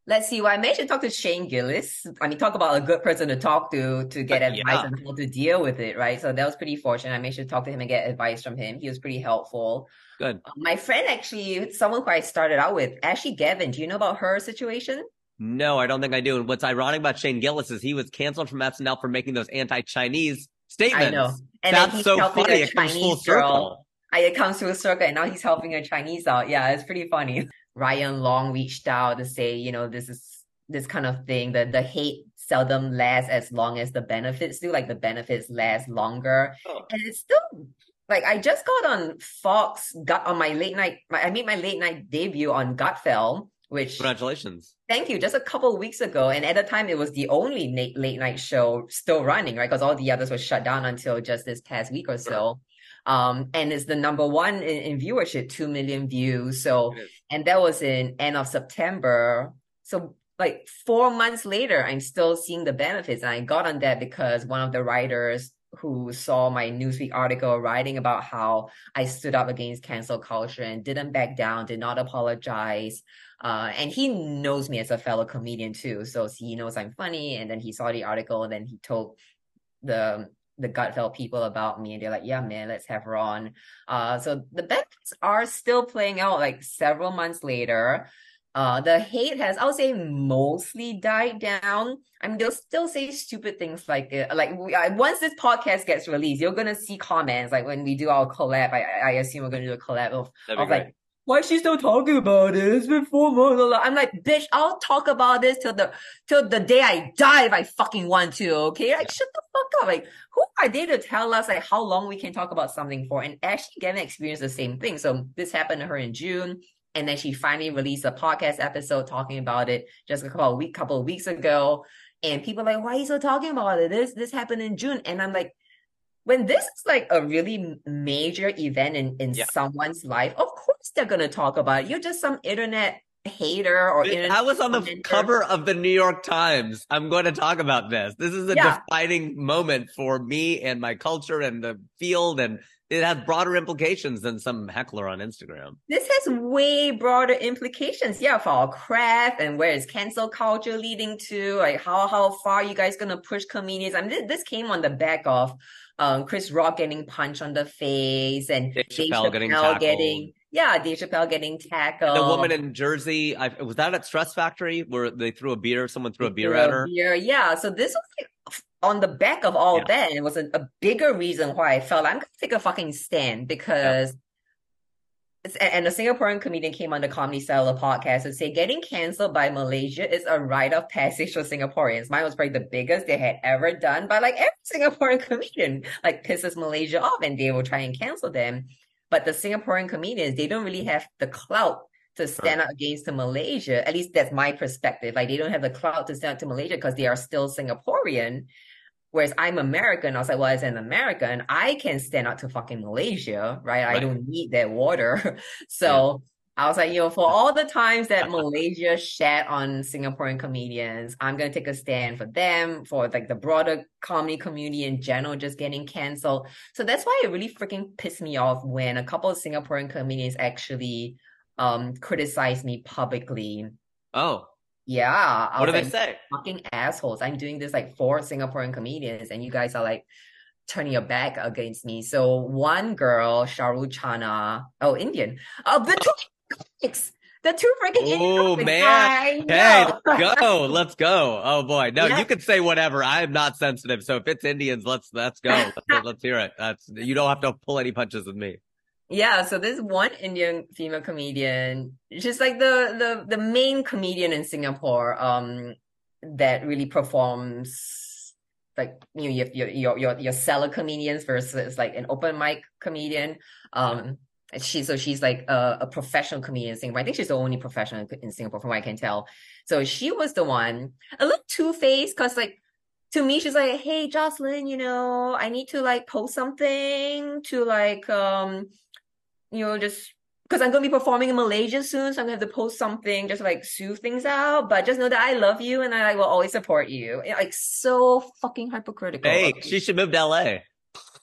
Let's see. Well, I to talk to Shane Gillis. I mean, talk about a good person to talk to to get advice yeah. on how to deal with it, right? So that was pretty fortunate. I managed to talk to him and get advice from him. He was pretty helpful. Good. Uh, my friend, actually, someone who I started out with, Ashley Gavin. Do you know about her situation? No, I don't think I do. And what's ironic about Shane Gillis is he was canceled from SNL for making those anti-Chinese statements. I know. And That's so funny. It comes full circle. Girl. It comes full circle, and now he's helping a Chinese out. Yeah, it's pretty funny. Ryan Long reached out to say, you know, this is this kind of thing. The the hate seldom lasts as long as the benefits do. Like the benefits last longer, oh. and it's still like I just got on Fox, got on my late night. My, I made my late night debut on Gutfeld, which congratulations. Thank you. Just a couple weeks ago, and at the time, it was the only late, late night show still running, right? Because all the others were shut down until just this past week or so. Um, and it's the number one in, in viewership, two million views. So, and that was in end of September. So like four months later, I'm still seeing the benefits. And I got on that because one of the writers who saw my Newsweek article writing about how I stood up against cancel culture and didn't back down, did not apologize. Uh, and he knows me as a fellow comedian too. So he knows I'm funny. And then he saw the article and then he told the the Gutfeld people about me and they're like, yeah, man, let's have her on. Uh, so the benefits are still playing out like several months later. Uh, the hate has, I would say, mostly died down. I mean, they'll still say stupid things like, uh, like we, once this podcast gets released, you're gonna see comments like when we do our collab. I, I assume we're gonna do a collab of, of like, why is she still talking about? It's been four months. I'm like, bitch, I'll talk about this till the till the day I die if I fucking want to. Okay, like shut the fuck up. Like, who are they to tell us like how long we can talk about something for? And Ashley, Gavin experienced the same thing. So this happened to her in June, and then she finally released a podcast episode talking about it just a couple of week couple of weeks ago. And people are like, why are you still talking about it? This this happened in June, and I'm like, when this is like a really major event in, in yeah. someone's life, of course they're gonna talk about it. You're just some internet hater or internet I was on the cover of the New York Times. I'm going to talk about this. This is a yeah. defining moment for me and my culture and the field and it has broader implications than some heckler on Instagram. This has way broader implications, yeah, for our craft and where is cancel culture leading to? Like how how far you guys gonna push comedians? I mean, this, this came on the back of um, Chris Rock getting punched on the face and Dave Chappelle, Chappelle getting, getting yeah, Dave Chappelle getting tackled. The woman in Jersey, I, was that at Stress Factory where they threw a beer? Someone threw a beer at her. Beer, yeah. So this was like on the back of all yeah. that. It was a, a, bigger reason why I felt I'm gonna take a fucking stand because. Yeah. And a Singaporean comedian came on the Comedy Cellar podcast and said getting canceled by Malaysia is a rite of passage for Singaporeans. Mine was probably the biggest they had ever done, but like every <laughs> Singaporean comedian like pisses Malaysia off and they will try and cancel them. But the Singaporean comedians, they don't really have the clout to stand right. up against to Malaysia. At least that's my perspective. Like they don't have the clout to stand up to Malaysia because they are still Singaporean. Whereas I'm American, I was like, well, as an American, I can stand up to fucking Malaysia, right? right. I don't need that water. <laughs> so I was like, you know, for all the times that Malaysia shat on Singaporean comedians, I'm gonna take a stand for them, for like the broader comedy community in general just getting canceled. So that's why it really freaking pissed me off when a couple of Singaporean comedians actually um criticized me publicly. Oh. Yeah. I What do was they say? fucking assholes. I'm doing this like for Singaporean comedians, and you guys are like turning your back against me. So one girl, Sharul Channa, oh Indian, oh the two comics, the two freaking Indian Oh man. Hey, let's go. Let's go. Oh boy. No, Yeah. you can say whatever. I am not sensitive. So if it's Indians, let's let's go. Let's, let's hear it. That's you don't have to pull any punches with me. Yeah, so this one Indian female comedian, she's like the the the main comedian in Singapore, um, that really performs like you know your your your your, your Cellar comedians versus like an open mic comedian. Um, she so she's like a, a professional comedian in Singapore. I think she's the only professional in Singapore from what I can tell. So she was the one a little two faced because like to me, she's like, "Hey, Jocelyn, you know, I need to like post something to like um." You know, just because I'm gonna be performing in Malaysia soon, so I'm gonna have to post something just like soothe things out. But just know that I love you and I like, will always support you. Like so fucking hypocritical. Hey, she should move to LA.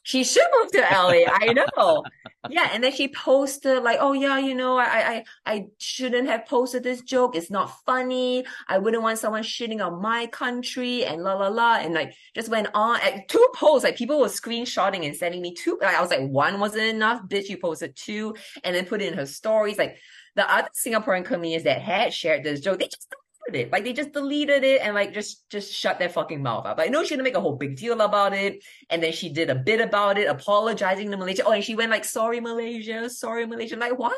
She should move to LA. I <laughs> know. Yeah, and then she posted like, "Oh yeah, you know, I I I shouldn't have posted this joke. It's not funny. I wouldn't want someone shitting on my country and la la la." And like just went on. At two posts, like people were screenshotting and sending me two. Like, I was like, one wasn't enough. Bitch, you posted two, and then put it in her stories. Like the other Singaporean comedians that had shared this joke, they just it. Like they just deleted it and like just just shut their fucking mouth up. Like no, she didn't make a whole big deal about it. And then she did a bit about it, apologizing to Malaysia. Oh, and she went like, "Sorry, Malaysia, sorry, Malaysia." I'm like, why?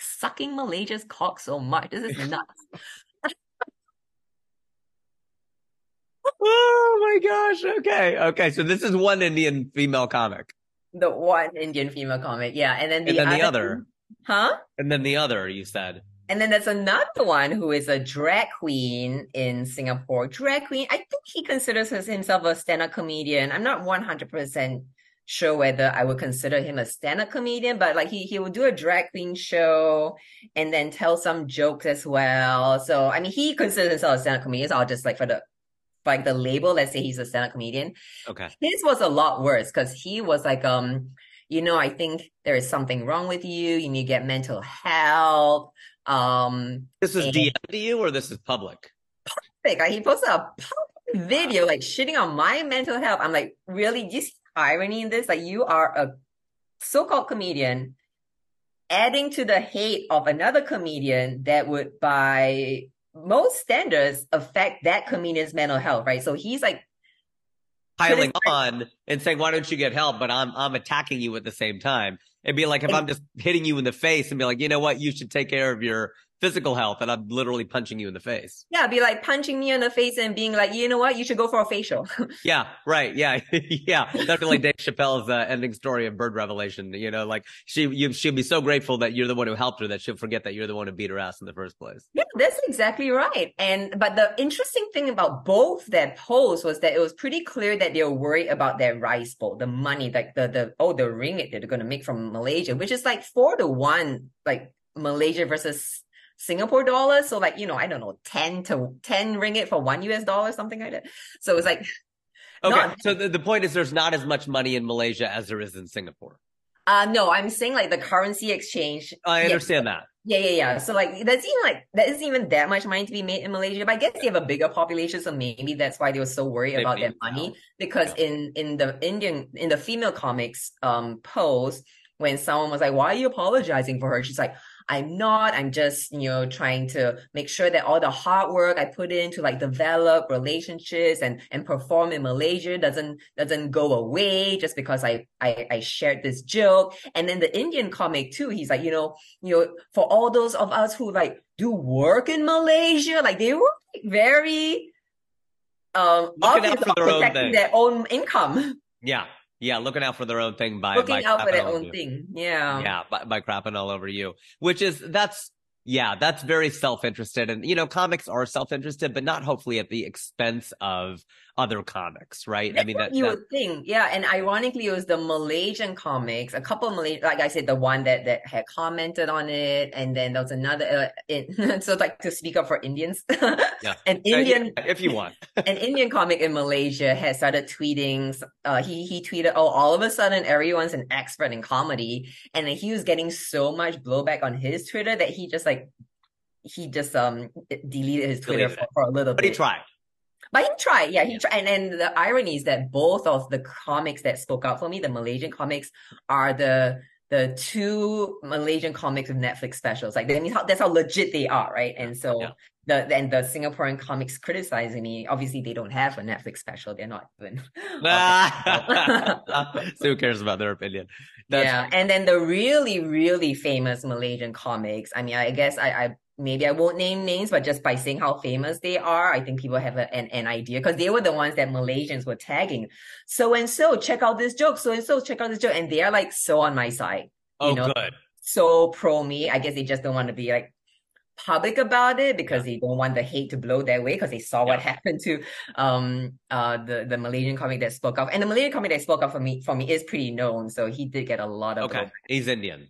sucking Malaysia's cock so much. This is nuts. <laughs> Oh my gosh. Okay. Okay. So this is one Indian female comic. the one Indian female comic, yeah, and then the And then the other, other. huh? And then the other, you said. And then there's another one who is a drag queen in Singapore. Drag queen, I think he considers himself a stand-up comedian. I'm not 100% sure whether I would consider him a stand-up comedian, but like he he will do a drag queen show and then tell some jokes as well. So I mean, he considers himself a stand-up comedian. So I'll just like for the like the label, let's say he's a stand-up comedian. Okay. His was a lot worse because he was like, um, you know, I think there is something wrong with you. You need to get mental health. Um, This is And- DM to you or this is public? like he posted a public video like shitting on my mental health. I'm like, really? You see irony in this? Like, you are a so-called comedian adding to the hate of another comedian that would, by most standards, affect that comedian's mental health, right? So he's like Piling on and saying, why don't you get help? But I'm I'm attacking you at the same time. It'd be like if I'm just hitting you in the face and be like, you know what, you should take care of your physical health, and I'm literally punching you in the face. Yeah, be like punching me in the face and being like, you know what? You should go for a facial. <laughs> Yeah, right. Yeah, <laughs> yeah. That'd be like Dave Chappelle's uh, ending story of Bird Revelation. You know, like she, you, she'll be so grateful that you're the one who helped her that she'll forget that you're the one who beat her ass in the first place. Yeah, that's exactly right. And but the interesting thing about both their posts was that it was pretty clear that they were worried about their rice bowl, the money, like the the oh the ringgit that they're gonna make from Malaysia, which is like four to one, like Malaysia versus Singapore dollars. So like, you know, I don't know, 10 to 10 ringgit for one US dollar, something like that. So it's like <laughs> Okay, Not- so the, the point is there's not as much money in Malaysia as there is in Singapore. uh no, I'm saying like the currency exchange. I understand that. Yeah, yeah, yeah. So like there's even like that isn't even that much money to be made in Malaysia, but I guess they have a bigger population, so maybe that's why they were so worried Maybe, about their yeah. money. Because in in the Indian in the female comics um post, when someone was like, Why are you apologizing for her? She's like, I'm not, I'm just, you know, trying to make sure that all the hard work I put in to like develop relationships and and perform in Malaysia doesn't doesn't go away just because I I, I shared this joke. And then the Indian comic too, he's like, you know, you know, for all those of us who like do work in Malaysia, like they were like, very um Looking out obvious for their protecting thing. their own income, Yeah, yeah, looking out for their own thing by looking by out for their own thing. Yeah. yeah by, by crapping all over you which is that's yeah that's very self-interested and you know comics are self-interested but not hopefully at the expense of other comics right i mean that, you that would think, yeah. And ironically, it was the Malaysian comics. A couple of Malaysian, like I said, the one that that had commented on it, and then there was another. Uh, in, <laughs> so, like to speak up for Indians, Yeah. <laughs> an Uh, Indian if you want <laughs> an Indian comic in Malaysia had started tweeting. Uh, he he tweeted, "Oh, all of a sudden, everyone's an expert in comedy," and then he was getting so much blowback on his Twitter that he just like he just um deleted his Twitter Deleted for, for a little But bit. he tried. But he tried, yeah, he Yeah. tried. And, and the irony is that both of the comics that spoke out for me, the Malaysian comics, are the the two Malaysian comics with Netflix specials. Like that means how, that's how legit they are, right? And so Yeah. the and the Singaporean comics criticizing me, obviously they don't have a Netflix special. They're not even. <laughs> <laughs> so who cares about their opinion? That's- yeah, and then the really, really famous Malaysian comics. I mean, I guess I, I maybe I won't name names, but just by saying how famous they are, I think people have a, an, an idea because they were the ones that Malaysians were tagging. So and so, check out this joke. So and so, check out this joke, and they are like so on my side, Oh, you know, good. so pro me. I guess they just don't want to be like public about it because they don't want the hate to blow their way because they saw what happened to um uh the the Malaysian comic that spoke up and the Malaysian comic that spoke up for me for me is pretty known so he did get a lot of Okay. He's Indian.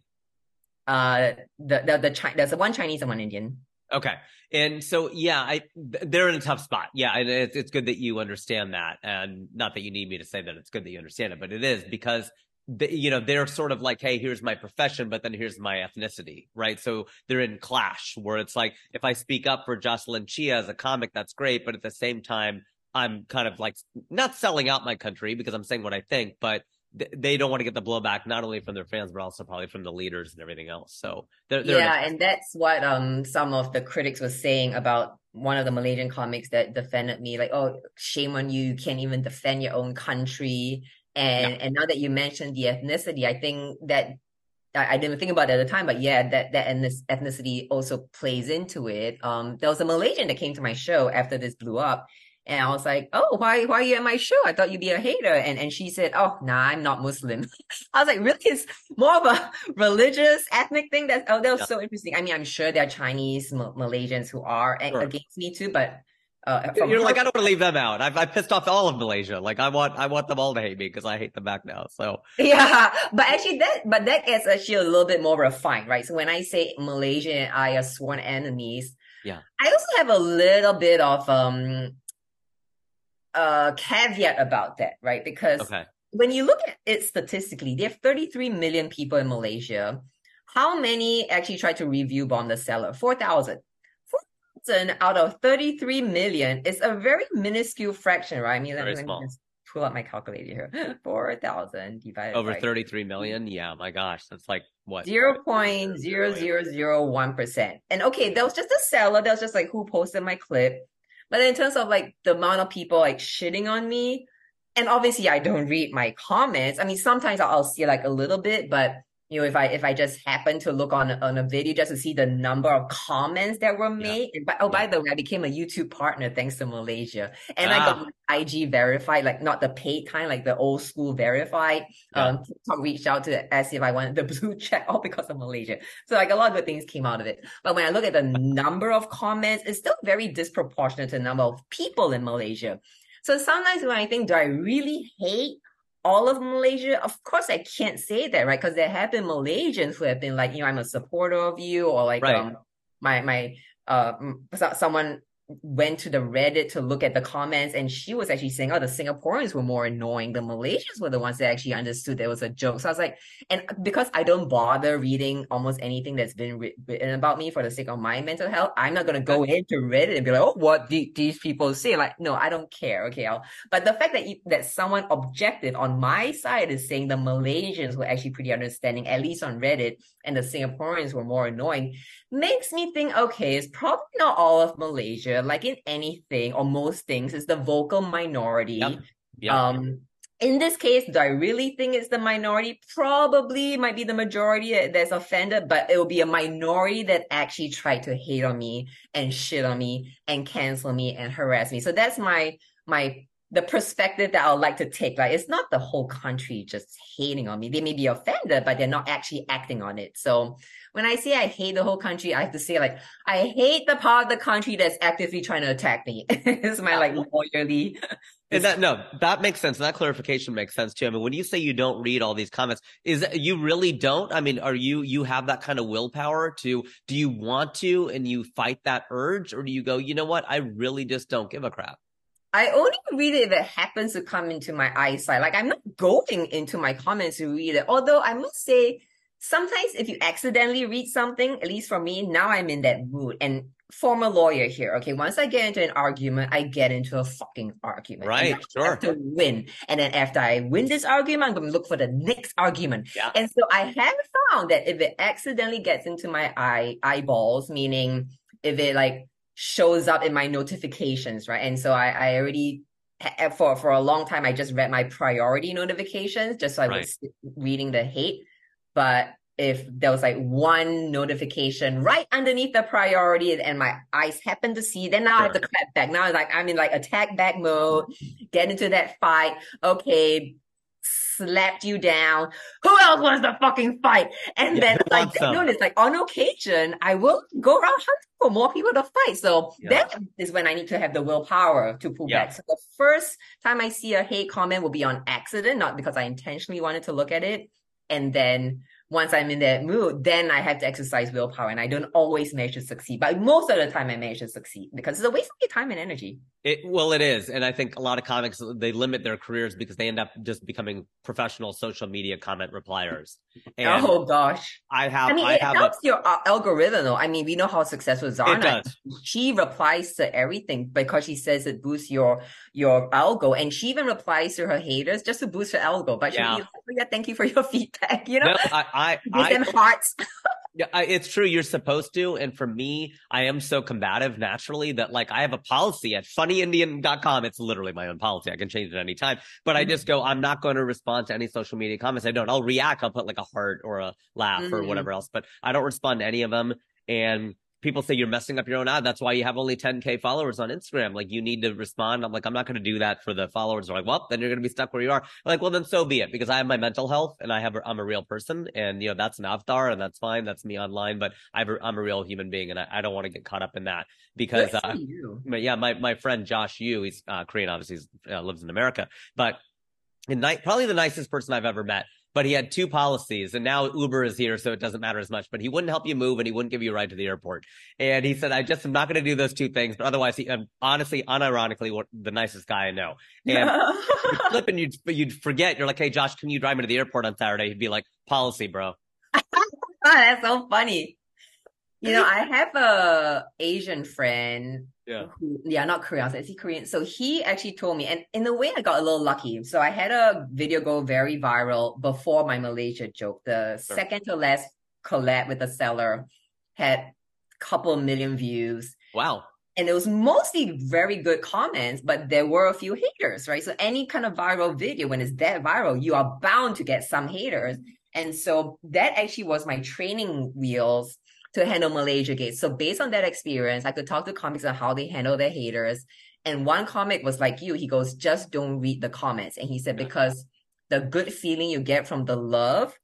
Uh the the the Chi- there's one Chinese and one Indian. Okay. And so, yeah, I they're in a tough spot. Yeah, and it's it's good that you understand that, and not that you need me to say that it's good that you understand it, but it is because the, you know they're sort of like, hey, here's my profession, but then here's my ethnicity, right? So they're in clash where it's like, if I speak up for Jocelyn Chia as a comic, that's great, but at the same time, I'm kind of like not selling out my country because I'm saying what I think, but they don't want to get the blowback not only from their fans but also probably from the leaders and everything else. So they're, they're yeah, and that's what um some of the critics were saying about one of the Malaysian comics that defended me, like, oh, shame on you, you can't even defend your own country. And and now that you mentioned the ethnicity, I think that I, I didn't think about it at the time, but yeah, that that ethnic- ethnicity also plays into it. Um, there was a Malaysian that came to my show after this blew up, and I was like, "Oh, why why are you at my show? I thought you'd be a hater." And and she said, "Oh, nah, I'm not Muslim." <laughs> I was like, "Really? It's more of a <laughs> religious ethnic thing." That's oh, that was Yeah. so interesting. I mean, I'm sure there are Chinese Ma- Malaysians who are Sure. against me too, but uh, You're her like, I don't want to leave them out. I've, I pissed off all of Malaysia. Like, I want, I want them all to hate me because I hate them back now. So, <laughs> Yeah, but actually that but that is actually a little bit more refined, right? So when I say Malaysian and I are sworn enemies, Yeah. I also have a little bit of um uh caveat about that, right? Because okay. when you look at it statistically, there are 33 million people in Malaysia. How many actually try to review bomb the Cellar? 4,000. 4,000 out of 33 million is a very minuscule fraction, right? I mean, let Very let me small. just pull up my calculator here. <laughs> 4,000 divided Over by 33 million. Yeah. My gosh. That's like what? Zero point zero zero zero one percent. And okay, that was just a Cellar. That was just like who posted my clip. But in terms of like the amount of people like shitting on me, and obviously I don't read my comments. I mean, sometimes I'll, see like a little bit, but you know, if I if I just happen to look on on a video just to see the number of comments that were made. And by, oh, by the way, I became a YouTube partner thanks to Malaysia, and I got my IG verified, like not the paid kind, like the old school verified. Yeah. Um, TikTok reached out to ask if I wanted the <laughs> blue check, all because of Malaysia. So like a lot of good things came out of it. But when I look at the <laughs> number of comments, it's still very disproportionate to the number of people in Malaysia. So sometimes when I think, do I really hate all of Malaysia? Of course, I can't say that, right? Because there have been Malaysians who have been like, you know, I'm a supporter of you, or like, Right. um, my my uh, m- someone went to the Reddit to look at the comments, and she was actually saying, "Oh, the Singaporeans were more annoying. The Malaysians were the ones that actually understood there was a joke." So I was like, and because I don't bother reading almost anything that's been writ- written about me for the sake of my mental health, I'm not gonna go into Reddit and be like, "Oh, what do these people say?" Like, no, I don't care. Okay, I'll, but the fact that you, that someone objective on my side is saying the Malaysians were actually pretty understanding, at least on Reddit, and the Singaporeans were more annoying, makes me think, okay, it's probably not all of Malaysia. Like in anything or most things, it's the vocal minority. Yep. Yeah. Um, in this case, do I really think it's the minority? Probably might be the majority that's offended, but it will be a minority that actually tried to hate on me and shit on me and cancel me and harass me. So that's my my the perspective that I would like to take. Like it's not the whole country just hating on me. They may be offended, but they're not actually acting on it. So when I say I hate the whole country, I have to say like I hate the part of the country that's actively trying to attack me. <laughs> it's my like lawyerly And that no, that makes sense. And that clarification makes sense too. I mean, when you say you don't read all these comments, is that you really don't? I mean, are you you have that kind of willpower to do you want to and you fight that urge, or do you go, you know what, I really just don't give a crap? I only read it if it happens to come into my eyesight. Like I'm not going into my comments to read it. Although I must say, sometimes if you accidentally read something, at least for me, now I'm in that mood. And former lawyer here, okay, once I get into an argument, I get into a fucking argument. Right, and I sure. have to win. And then after I win this argument, I'm going to look for the next argument. Yeah. And so I have found that if it accidentally gets into my eye eyeballs, meaning if it like shows up in my notifications, right? And so I, I already for for a long time I just read my priority notifications just so I Right. was reading the hate. But if there was like one notification right underneath the priority and my eyes happen to see, then now I have to clap back. Now it's like I'm in like attack back mode, get into that fight. Okay, slapped you down. Who else wants to fucking fight? And Yeah, then like some? notice like on occasion I will go around hunting for more people to fight. So Yeah. that is when I need to have the willpower to pull Yeah. back. So the first time I see a hate comment will be on accident, not because I intentionally wanted to look at it. And then once I'm in that mood, then I have to exercise willpower and I don't always manage to succeed. But most of the time I manage to succeed because it's a waste of your time and energy. It, well, it is, and I think a lot of comics they limit their careers because they end up just becoming professional social media comment repliers. And oh gosh. I have, I mean, I it have a, helps your algorithm though. I mean, we know how successful does. she replies to everything because she says it boosts your your algo and she even replies to her haters just to boost her algo but Yeah. be like, "Oh, yeah thank you for your <laughs> feedback you know No, I, I, <laughs> give them hearts <laughs> Yeah, I, it's true. You're supposed to. And for me, I am so combative naturally that like I have a policy at funnyindian.com. It's literally my own policy. I can change it anytime. But I just go, I'm not going to respond to any social media comments. I don't. I'll react. I'll put like a heart or a laugh or Mhm. whatever else, but I don't respond to any of them. And people say you're messing up your own ad. That's why you have only 10k followers on Instagram. Like you need to respond. I'm like, I'm not going to do that for the followers. They're like, well, then you're going to be stuck where you are. I'm like, well, then so be it because I have my mental health and I have, I'm a real person and you know, that's an avatar and that's fine. That's me online, but I've, I'm a real human being and I, I don't want to get caught up in that because, uh, yeah, my, my friend Josh Yu, he's uh, Korean, obviously, he uh, lives in America, but and ni- probably the nicest person I've ever met. But he had two policies, and now Uber is here, so it doesn't matter as much. But he wouldn't help you move, and he wouldn't give you a ride to the airport. And he said, "I just am not going to do those two things." But otherwise, he um, honestly, unironically, the nicest guy I know. And <laughs> you'd flip and you'd you'd forget. You're like, "Hey, Josh, can you drive me to the airport on Saturday?" He'd be like, "Policy, bro." <laughs> That's so funny you know i have a asian friend Yeah. yeah, not Korean, is he Korean? So he actually told me, and in a way, I got a little lucky. So I had a video go very viral before my Malaysia joke. The Sure. second to last collab with the Cellar had a couple million views. Wow. And it was mostly very good comments, but there were a few haters, right? So any kind of viral video, when it's that viral, you are bound to get some haters. And so that actually was my training wheels to handle Malaysia Gate. So based on that experience, I could talk to comics on how they handle their haters. And one comic was like you, he goes, just don't read the comments. And he said, because the good feeling you get from the love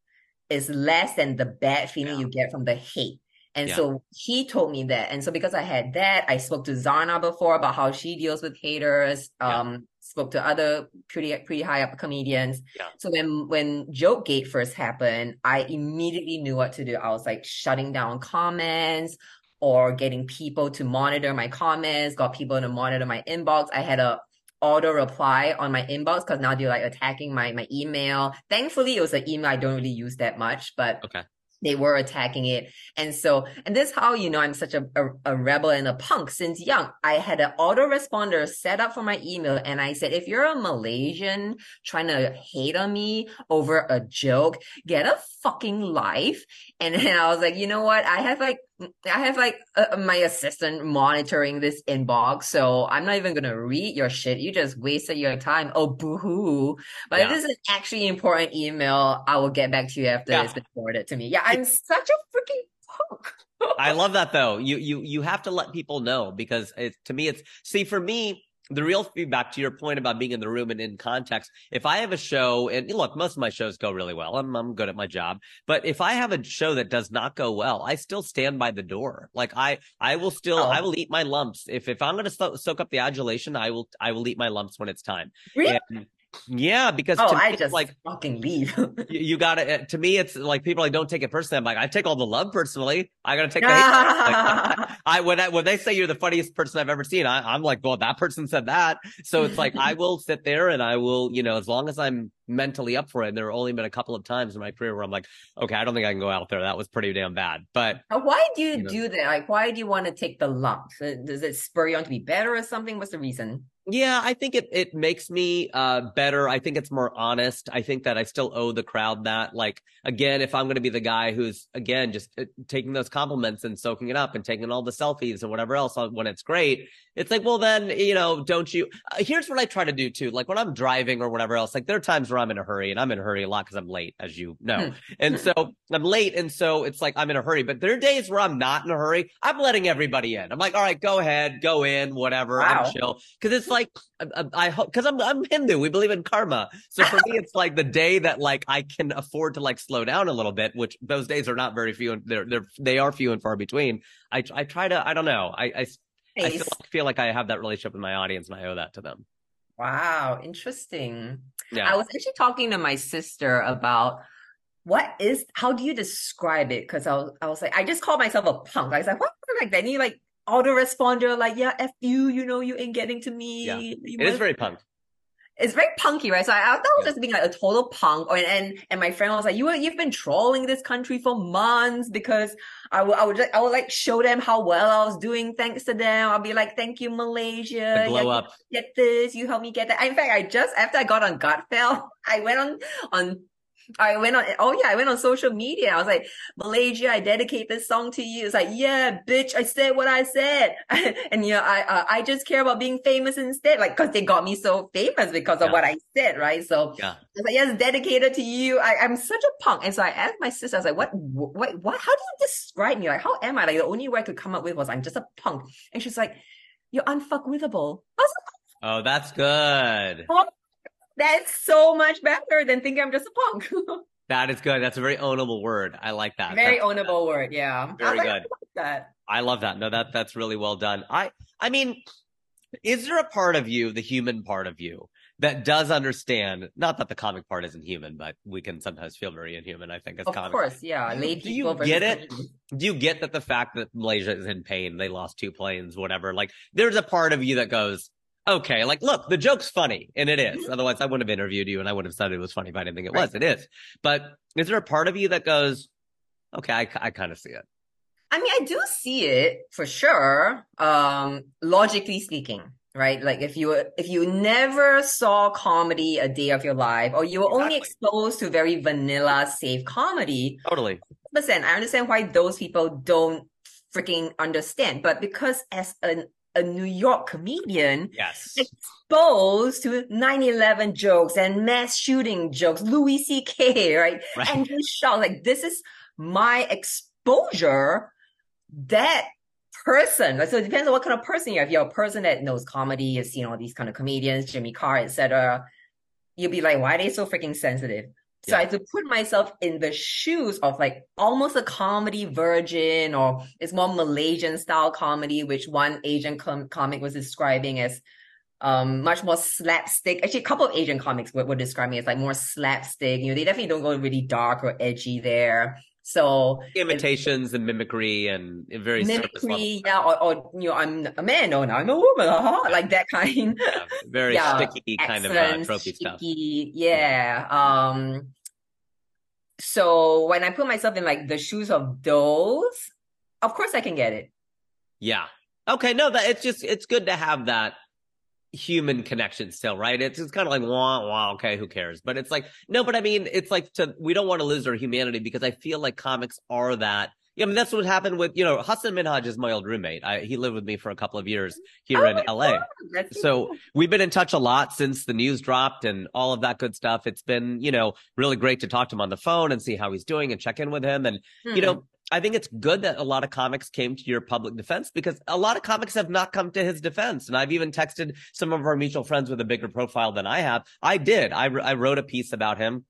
is less than the bad feeling Yeah. you get from the hate. And Yeah. so he told me that. And so because I had that, I spoke to Zarna before about how she deals with haters. Yeah. Um, spoke to other pretty pretty high up comedians. Yeah. So when when Jokegate first happened, I immediately knew what to do. I was like shutting down comments or getting people to monitor my comments, got people to monitor my inbox. I had a auto reply on my inbox because now they're like attacking my my email. Thankfully, it was an email I don't really use that much, but Okay. They were attacking it. And so, and this is how you know I'm such a, a, a rebel and a punk since young. I had an autoresponder set up for my email and I said, if you're a Malaysian trying to hate on me over a joke, get a fucking life. And then <laughs> I was like, you know what? I have like, I have like uh, my assistant monitoring this inbox. So I'm not even going to read your shit. You just wasted your time. Oh, boo-hoo. But if this is an actually important email, I will get back to you after Yeah. it's been forwarded to me. Yeah, I'm such a freaking punk. I love that though. You you you have to let people know because it, to me it's see for me the real feedback to your point about being in the room and in context. If I have a show and look, most of my shows go really well. I'm I'm good at my job, but if I have a show that does not go well, I still stand by the door. Like I I will still Oh. I will eat my lumps if if I'm going to so- soak up the adulation. I will I will eat my lumps when it's time. Really? And Yeah, because oh, to me, I it's just like fucking leave. <laughs> you, you gotta. To me, it's like people like don't take it personally. I'm like, I take all the love personally. I gotta take the hate. <laughs> Like, <laughs> I when I when they say you're the funniest person I've ever seen, I, I'm like, well, that person said that. So it's like I will sit there and I will, you know, as long as I'm mentally up for it. And there have only been a couple of times in my career where I'm like, okay, I don't think I can go out there. That was pretty damn bad. But why do you, you know. do that? Like, why do you want to take the lumps? Uh, Does it spur you on to be better or something? What's the reason? Yeah, I think it it makes me uh better. I think it's more honest. I think that I still owe the crowd that. Like again, if I'm going to be the guy who's again just uh, taking those compliments and soaking it up and taking all the selfies and whatever else when it's great, it's like, well then, you know, don't you uh, Here's what I try to do too. Like when I'm driving or whatever else, like there are times where I'm in a hurry and I'm in a hurry a lot cuz I'm late as you know. and so I'm late and so it's like I'm in a hurry, but there are days where I'm not in a hurry. I'm letting everybody in. I'm like, "All right, go ahead, go in, whatever. Wow. I'm chill." Cuz it's like Um, um, I, I hope because I'm I'm Hindu. We believe in karma. So for me, it's like the day that like I can afford to like slow down a little bit, which those days are not very few. And they're they're they are few and far between. I I try to I don't know. I I, I feel, like, feel like I have that relationship with my audience, and I owe that to them. Wow, interesting. Yeah. I was actually talking to my sister about what is how do you describe it? Because I was I was like, I just call myself a punk. I was like, what like then you like autoresponder, like, yeah, F you, you know, you ain't getting to me. Yeah. You it is very punk. it's very punky, right? So I, I thought I was just being like a total punk. Oh, or, and and my friend was like, "You were, you've been trolling this country for months because I would I would like, I would like show them how well I was doing thanks to them. I'll be like, "Thank you, Malaysia. The Yeah, up. Get this, you help me get that." In fact, I just after I got on Gutfeld, <laughs> I went on on. I went on, oh yeah, I went on social media. I was like, Malaysia, I dedicate this song to you. It's like, yeah, bitch, I said what I said. <laughs> and you know, I, uh, I just care about being famous instead. Like, cause they got me so famous because of Yeah. what I said, right? So Yeah. I was like, yes, dedicated to you. I, I'm such a punk. And so I asked my sister, I was like, what, what, what, how do you describe me? Like, how am I? Like, the only word I could come up with was, I'm just a punk. And she's like, you're unfuckwithable. Was Oh, that's good. like, that's so much better than thinking I'm just a punk. <laughs> That is good. That's a very ownable word. I like that. Very That's- ownable word. Yeah. I Very like, good. I <laughs> that. I love that. No, that that's really well done. I I mean, is there a part of you, the human part of you, that does understand? Not that the comic part isn't human, but we can sometimes feel very inhuman. I think as comics. Of comics. course. Yeah. Do do you get it? Do you get that the fact that Malaysia is in pain, they lost two planes, whatever? Like, there's a part of you that goes, okay, like, look, the joke's funny, and it is. Otherwise, I wouldn't have interviewed you, and I wouldn't have said it was funny if I didn't think it was. It is. But is there a part of you that goes, okay, I, I kind of see it. I mean, I do see it for sure. Um, logically speaking, right? Like if you if you never saw comedy a day of your life, or you were only exposed to very vanilla, safe comedy, Totally. listen, I understand why those people don't freaking understand. But because as a a New York comedian, Yes. exposed to 9-11 jokes and mass shooting jokes, Louis C.K., right? Right. And just shout like this is my exposure. That person, so it depends on what kind of person you are. If you're a person that knows comedy, has seen all these kind of comedians, Jimmy Carr, etc., you'll be like, why are they so freaking sensitive? So I had to put myself in the shoes of like almost a comedy virgin, or it's more Malaysian style comedy, which one Asian com- comic was describing as um much more slapstick. Actually, a couple of Asian comics were, were describing it as like more slapstick. You know, they definitely don't go really dark or edgy there. So Imitations and mimicry and very mimicry, yeah, or, or you know, I'm a man, no, now I'm a woman, haha, <laughs> like that kind. Yeah, very <laughs> Yeah, sticky kind of uh, accents, tropey stuff. sticky, yeah. Um, so when I put myself in like the shoes of those, of course I can get it. Yeah. Okay. No, that it's just it's good to have that human connection still, right? It's it's kind of like wah wah. Okay, who cares? But it's like no, but I mean, it's like to we don't want to lose our humanity because I feel like comics are that. Yeah, I mean that's what happened with you know Hassan Minhaj is my old roommate. I, he lived with me for a couple of years here Oh in LA. God, So we've been in touch a lot since the news dropped and all of that good stuff. It's been, you know, really great to talk to him on the phone and see how he's doing and check in with him. And, you know, hmm. I think it's good that a lot of comics came to your public defense because a lot of comics have not come to his defense. And I've even texted some of our mutual friends with a bigger profile than I have. I did. I, I wrote a piece about him.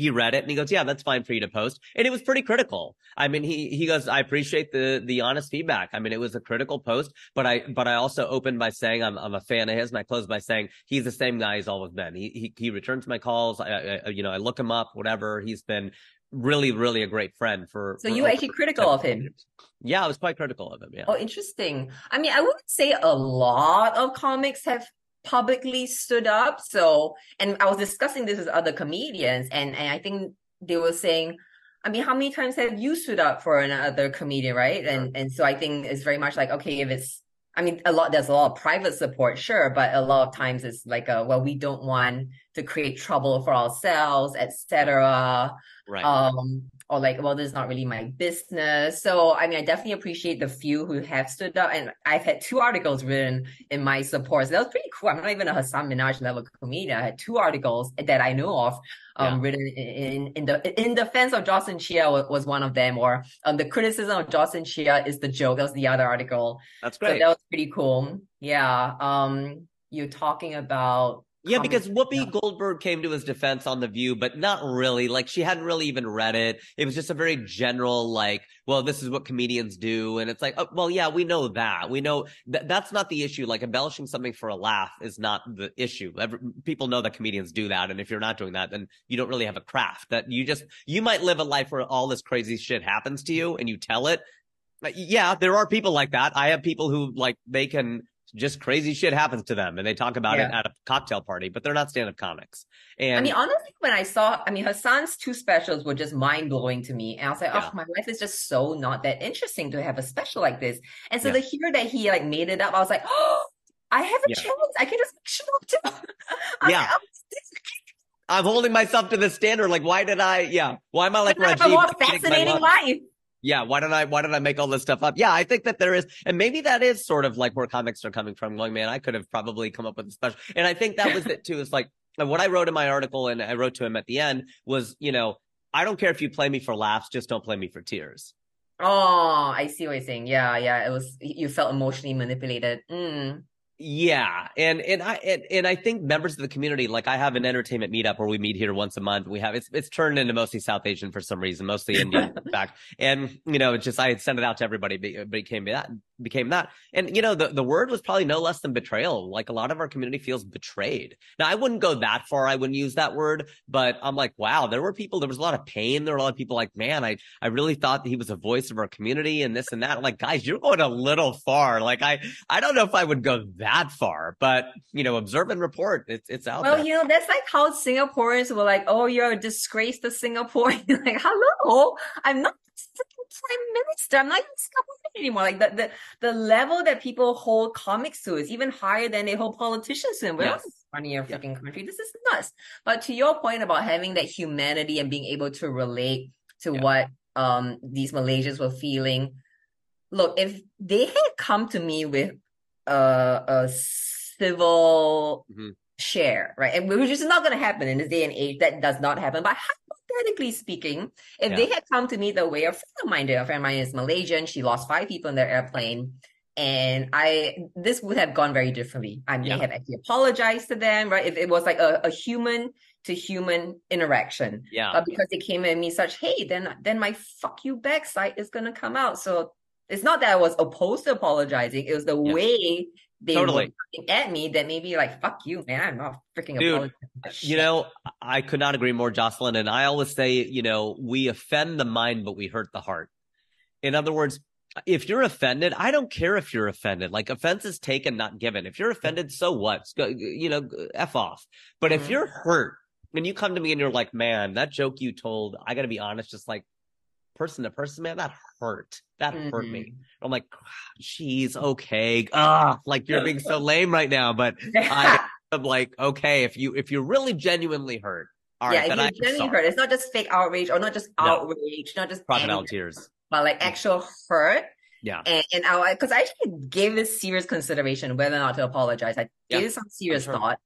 He read it and he goes, "Yeah, that's fine for you to post." And it was pretty critical. I mean, he he goes, "I appreciate the the honest feedback." I mean, it was a critical post, but I but I also opened by saying I'm I'm a fan of his, and I closed by saying he's the same guy he's always been. He he he returns my calls. I, I you know I look him up, whatever. He's been really really a great friend for. So for you were actually critical of him. years. Yeah, I was quite critical of him. Yeah. Oh, interesting. I mean, I wouldn't say a lot of comics have publicly stood up. So, and I was discussing this with other comedians, and, and I think they were saying, I mean, how many times have you stood up for another comedian, right? And and so I think it's very much like, okay, if it's I mean, a lot there's a lot of private support, sure, but a lot of times it's like a well, we don't want to create trouble for ourselves, etc. Right. Um, or like, well, this is not really my business. So, I mean, I definitely appreciate the few who have stood up, and I've had two articles written in my support. So that was pretty cool. I'm not even a Hassan Minhaj level comedian. I had two articles that I know of, um, Yeah. written in, in the in defense of Jocelyn Chia was, was one of them, or um, the criticism of Jocelyn Chia is the joke. That was the other article. That's So great. that was pretty cool. Yeah. Um, you're talking about Yeah, because Whoopi yeah. Goldberg came to his defense on The View, but not really. Like, she hadn't really even read it. It was just a very general, like, well, this is what comedians do. And it's like, oh, well, yeah, we know that. We know that that's not the issue. Like, embellishing something for a laugh is not the issue. Every, people know that comedians do that. And if you're not doing that, then you don't really have a craft. That you just, you might live a life where all this crazy shit happens to you and you tell it. Yeah, there are people like that. I have people who, like, they can just crazy shit happens to them and they talk about it at a cocktail party, but they're not stand-up comics. And I mean, honestly, when I saw, I mean, Hassan's two specials were just mind blowing to me. And I was like, oh, Yeah. oh, my life is just so not that interesting to have a special like this. And so Yeah. to hear that he like made it up, I was like, oh, I have a Yeah. chance. I can just <laughs> show up to. <laughs> Yeah. like, oh, I'm holding myself to the standard. Like, why did I? Yeah, why am I like I have a more fascinating life. Yeah, why did I? Why did I make all this stuff up? Yeah, I think that there is, and maybe that is sort of like where comics are coming from. Going, man, I could have probably come up with a special, and I think that was it too. Is like what I wrote in my article, and I wrote to him at the end was, you know, I don't care if you play me for laughs, just don't play me for tears. Oh, I see what you're saying. Yeah, yeah. It was you felt emotionally manipulated. Mm. Yeah, and and I and, and I think members of the community, like I have an entertainment meetup where we meet here once a month. We have it's it's turned into mostly South Asian for some reason, mostly <laughs> Indian in fact. And you know, it's just I had sent it out to everybody, but uh, it became that became that. And you know, the the word was probably no less than betrayal. Like a lot of our community feels betrayed. Now, I wouldn't go that far. I wouldn't use that word, but I'm like, wow, there were people. There was a lot of pain. There were a lot of people like, man, I I really thought that he was a voice of our community and this and that. I'm like, guys, you're going a little far. Like I I don't know if I would go that far, but you know, observe and report. It's it's out Well, there. you know, that's like how Singaporeans were like, "Oh, you're a disgrace to Singapore." <laughs> Like, hello, I'm not prime minister. I'm not even Singaporean anymore. Like the, the the level that people hold comics to is even higher than they hold politicians to. We're not Yes. running a Yeah. country. This is nuts. But to your point about having that humanity and being able to relate to Yeah. what um these Malaysians were feeling, look, if they had come to me with a a civil Mhm. share, right? And which is not going to happen in this day and age. That does not happen. But hypothetically speaking, if Yeah. they had come to me the way a friend of mine did, a friend of mine is Malaysian. She lost five people in their airplane. And I, this would have gone very differently. I may Yeah. have actually apologized to them, right? If it was like a, a human to human interaction. Yeah. But because they came at me such, hey, then then my fuck you back side is gonna come out. So it's not that I was opposed to apologizing. It was the Yeah. way they Totally. were at me that made me like, fuck you, man. I'm not freaking Dude, apologizing. You know, I could not agree more, Jocelyn. And I always say, you know, we offend the mind, but we hurt the heart. In other words, if you're offended, I don't care if you're offended. Like offense is taken, not given. If you're offended, so what? Go, you know, f off. But if Mhm. you're hurt and you come to me and you're like, man, that joke you told, I got to be honest, just like person to person, man, that hurt. That hurt me. Mhm. I'm like, geez, okay. Ah, like you're being so <laughs> lame right now, but I <laughs> am like, okay, if you if you're really genuinely hurt, all yeah, right, if you're I'm genuinely hurt, it's not just fake outrage or not just No. outrage, not just Crocodile anger, tears. but like actual hurt. Yeah. And, and I, because I actually gave this serious consideration whether or not to apologize. I Yeah, gave it some serious sure. thought.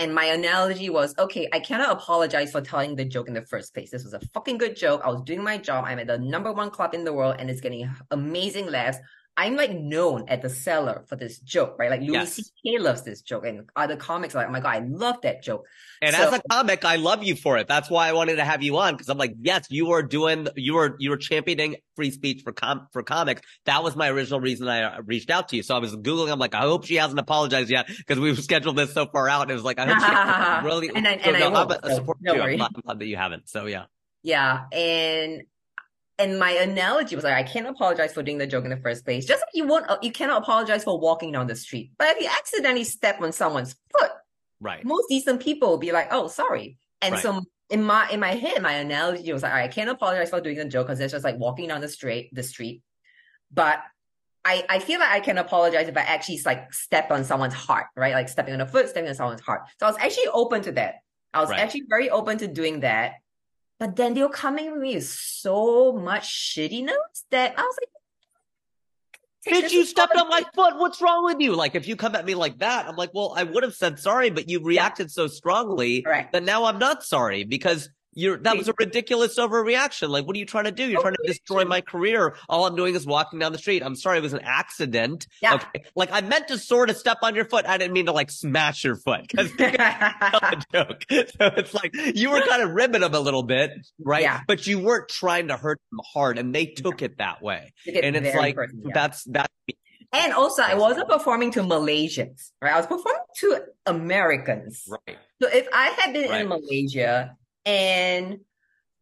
And my analogy was, okay, I cannot apologize for telling the joke in the first place. This was a fucking good joke. I was doing my job. I'm at the number one club in the world and it's getting amazing laughs. I'm like known at the cellar for this joke, right? Like Louis Yes. C.K. loves this joke, and other comics are like, oh my god, I love that joke. And So- as a comic, I love you for it. That's why I wanted to have you on because I'm like, yes, you are doing, you are, you are championing free speech for com for comics. That was my original reason I uh, reached out to you. So I was googling. I'm like, I hope she hasn't apologized yet because we've scheduled this so far out. And it was like, I hope she <laughs> really. And I- So and I no, I'm won't, a so support you. I'm I'm glad that you haven't. So yeah. Yeah, and and my analogy was like, I can't apologize for doing the joke in the first place. Just like you won't, uh, you cannot apologize for walking down the street. But if you accidentally step on someone's foot, Right. most decent people will be like, "Oh, sorry." And Right. so in my in my head, my analogy was like, "All right, I can't apologize for doing the joke because it's just like walking down the street, the street." But I I feel like I can apologize if I actually like step on someone's heart, right? Like stepping on a foot, stepping on someone's heart. So I was actually open to that. I was Right. actually very open to doing that. But then they were coming with me with so much shittiness that I was like, Did this you is step on my foot? What's wrong with you? Like, if you come at me like that, I'm like, well, I would have said sorry, but you reacted so strongly Correct. that now I'm not sorry because you're that was a ridiculous overreaction. Like, what are you trying to do? You're oh, trying to destroy my career. All I'm doing is walking down the street. I'm sorry, it was an accident. Yeah. Okay. Like, I meant to sort of step on your foot. I didn't mean to like smash your foot because <laughs> <laughs> a joke. So it's like you were kind of ribbing them a little bit, right? Yeah. But you weren't trying to hurt them hard, and they took it that way. It and it's like yeah. that's that's <laughs> And also, I wasn't performing to Malaysians, right? I was performing to Americans. right. So if I had been Right. in Malaysia and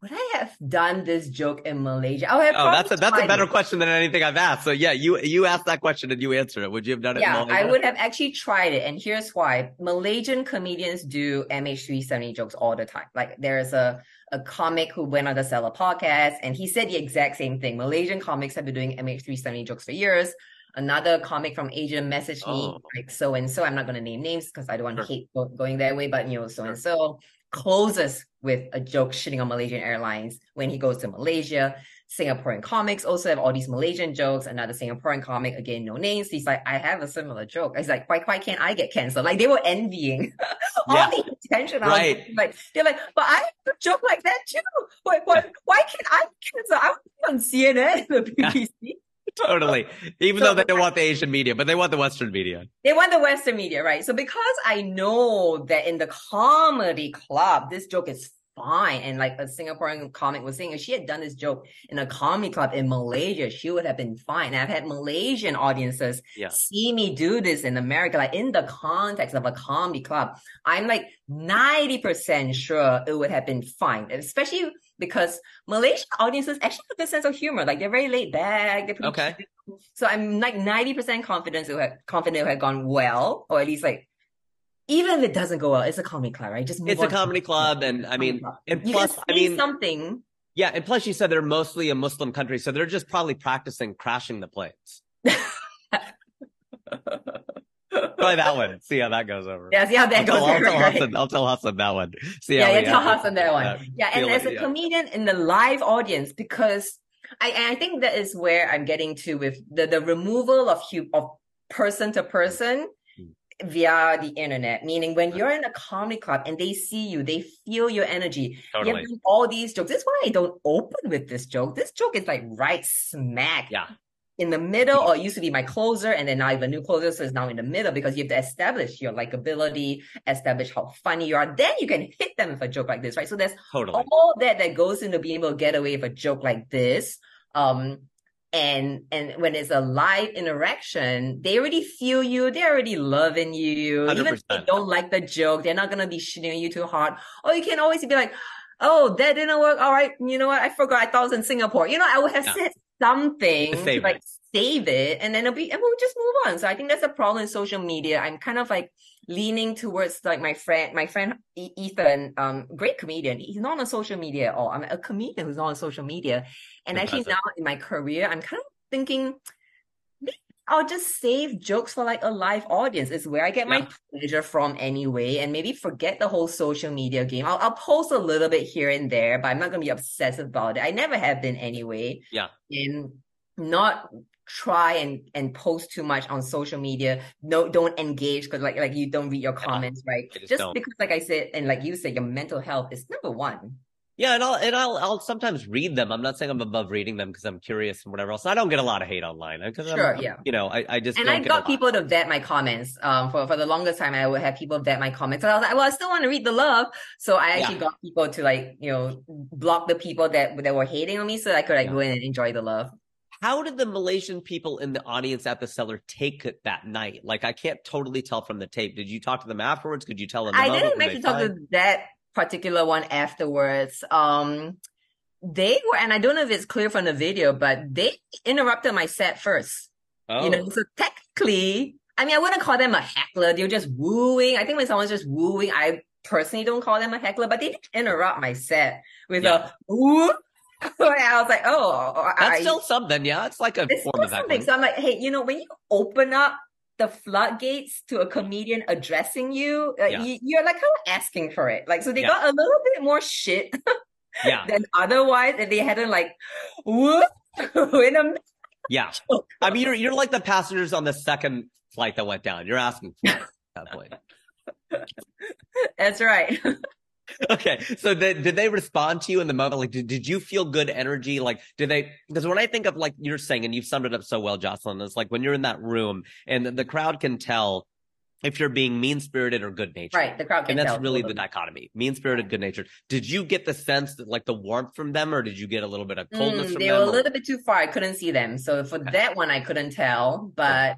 would I have done this joke in Malaysia? I have Oh, that's a that's a better it. question than anything I've asked. So yeah, you you asked that question and you answered it. Would you have done it? in Yeah, I would have actually tried it. And here's why. Malaysian comedians do MH370 jokes all the time. Like there's a, a comic who went on the Cellar podcast and he said the exact same thing. Malaysian comics have been doing MH370 jokes for years. Another comic from Asia messaged me, Oh. like so and so. I'm not going to name names because I don't want to Sure. hate going that way, but you know, so and so closes with a joke shitting on Malaysian Airlines when he goes to Malaysia. Singaporean comics also have all these Malaysian jokes. Another Singaporean comic, again, no names. He's like, I have a similar joke. He's like, why, why can't I get canceled? Like they were envying <laughs> all Yeah. the attention. I was Right. Like they're like, but I have a joke like that too. Why, why, why can't I get canceled? I was on CNN, the <laughs> BBC. Totally. Even So- though they don't want the Asian media, but they want the Western media. They want the Western media, right? So because I know that in the comedy club, this joke is fine. And like a Singaporean comic was saying, if she had done this joke in a comedy club in Malaysia, she would have been fine. And I've had Malaysian audiences Yeah. see me do this in America, like in the context of a comedy club. I'm like 90% sure it would have been fine, especially because Malaysian audiences actually have a sense of humor. Like they're very laid back. They're pretty Okay. chill. So I'm like 90% confident it would have, confident it would have gone well, or at least like, even if it doesn't go well, it's a comedy club, right? Just move It's a comedy club, and I mean, club. and plus, I mean, something. yeah, and plus, you said they're mostly a Muslim country, so they're just probably practicing crashing the planes. <laughs> Try that one. See how that goes over. Yeah, see how that I'll goes. tell, I'll tell right? Hassan. I'll tell Hassan that one. See yeah, how yeah, tell Hassan that one. uh, yeah, and as it, a yeah. comedian in the live audience, because I I think that is where I'm getting to with the the removal of hu- of person to person Hmm. via the internet. Meaning, when you're in a comedy club and they see you, they feel your energy. You Totally. have done all these jokes. This is why I don't open with this joke. This joke is like right smack Yeah. In the middle, or it used to be my closer, and then now I have a new closer, so it's now in the middle because you have to establish your likability, establish how funny you are. Then you can hit them with a joke like this, right? So there's Totally. all that that goes into being able to get away with a joke like this. Um, and and when it's a live interaction, they already feel you, they're already loving you. Even if they don't like the joke, they're not gonna be shitting you too hard. Or you can always be like, "Oh, that didn't work. All right, you know what? I forgot. I thought it was in Singapore. You know, I would have Yeah. said something To save like it. save it, and then it'll be, and we'll just move on. So I think that's a problem in social media. I'm kind of like leaning towards like my friend, my friend Ethan, um, great comedian. He's not on social media at all. I'm a comedian who's not on social media. And actually now in my career, I'm kind of thinking I'll just save jokes for like a live audience. It's where I get Yeah. my pleasure from anyway, and maybe forget the whole social media game. I'll, I'll post a little bit here and there, but I'm not gonna be obsessive about it. I never have been anyway. Yeah. And not try and and post too much on social media. No, don't engage because like like you don't read your comments, right? I just Just because, like I said, and like you said, your mental health is number one. Yeah, and I'll and I'll I'll sometimes read them. I'm not saying I'm above reading them because I'm curious and whatever else. I don't get a lot of hate online because Sure, I'm, yeah. You know, I, I just And don't I got people to vet my comments. Um, for, for the longest time, I would have people vet my comments. And I was like, well, I still want to read the love. So I actually Yeah. got people to like, you know, block the people that, that were hating on me so I could like Yeah. go in and enjoy the love. How did the Malaysian people in the audience at the cellar take it that night? Like, I can't totally tell from the tape. Did you talk to them afterwards? Could you tell them? the I didn't actually talk to that particular one afterwards. Um, they were, and I don't know if it's clear from the video, but they interrupted my set first. Oh, You know, so technically, I mean, I wouldn't call them a heckler. They were just wooing. I think when someone's just wooing, I personally don't call them a heckler, but they did interrupt my set with Yeah. a woo. <laughs> I was like, oh, that's I, still something. Yeah, it's like a it's form of something. heckling. So I'm like, hey, you know, when you open up the floodgates to a comedian addressing you, uh, Yeah. you you're like kind of asking for it. Like, so they Yeah. got a little bit more shit <laughs> Yeah, than otherwise if they hadn't like, woo, <laughs> in a yeah. <laughs> I mean, you're you're like the passengers on the second flight that went down. You're asking for it at that point. That's right. <laughs> Okay, so did they respond to you in the moment? Like, did, did you feel good energy? Like, did they? Because when I think of like you're saying, and you've summed it up so well, Jocelyn, it's like when you're in that room and the, the crowd can tell if you're being mean spirited or good natured. right. The crowd can tell. And that's really the dichotomy: mean spirited, good natured. Did you get the sense that like the warmth from them, or did you get a little bit of coldness Mm, from they them? were a or- little bit too far. I couldn't see them. So for that one, I couldn't tell. But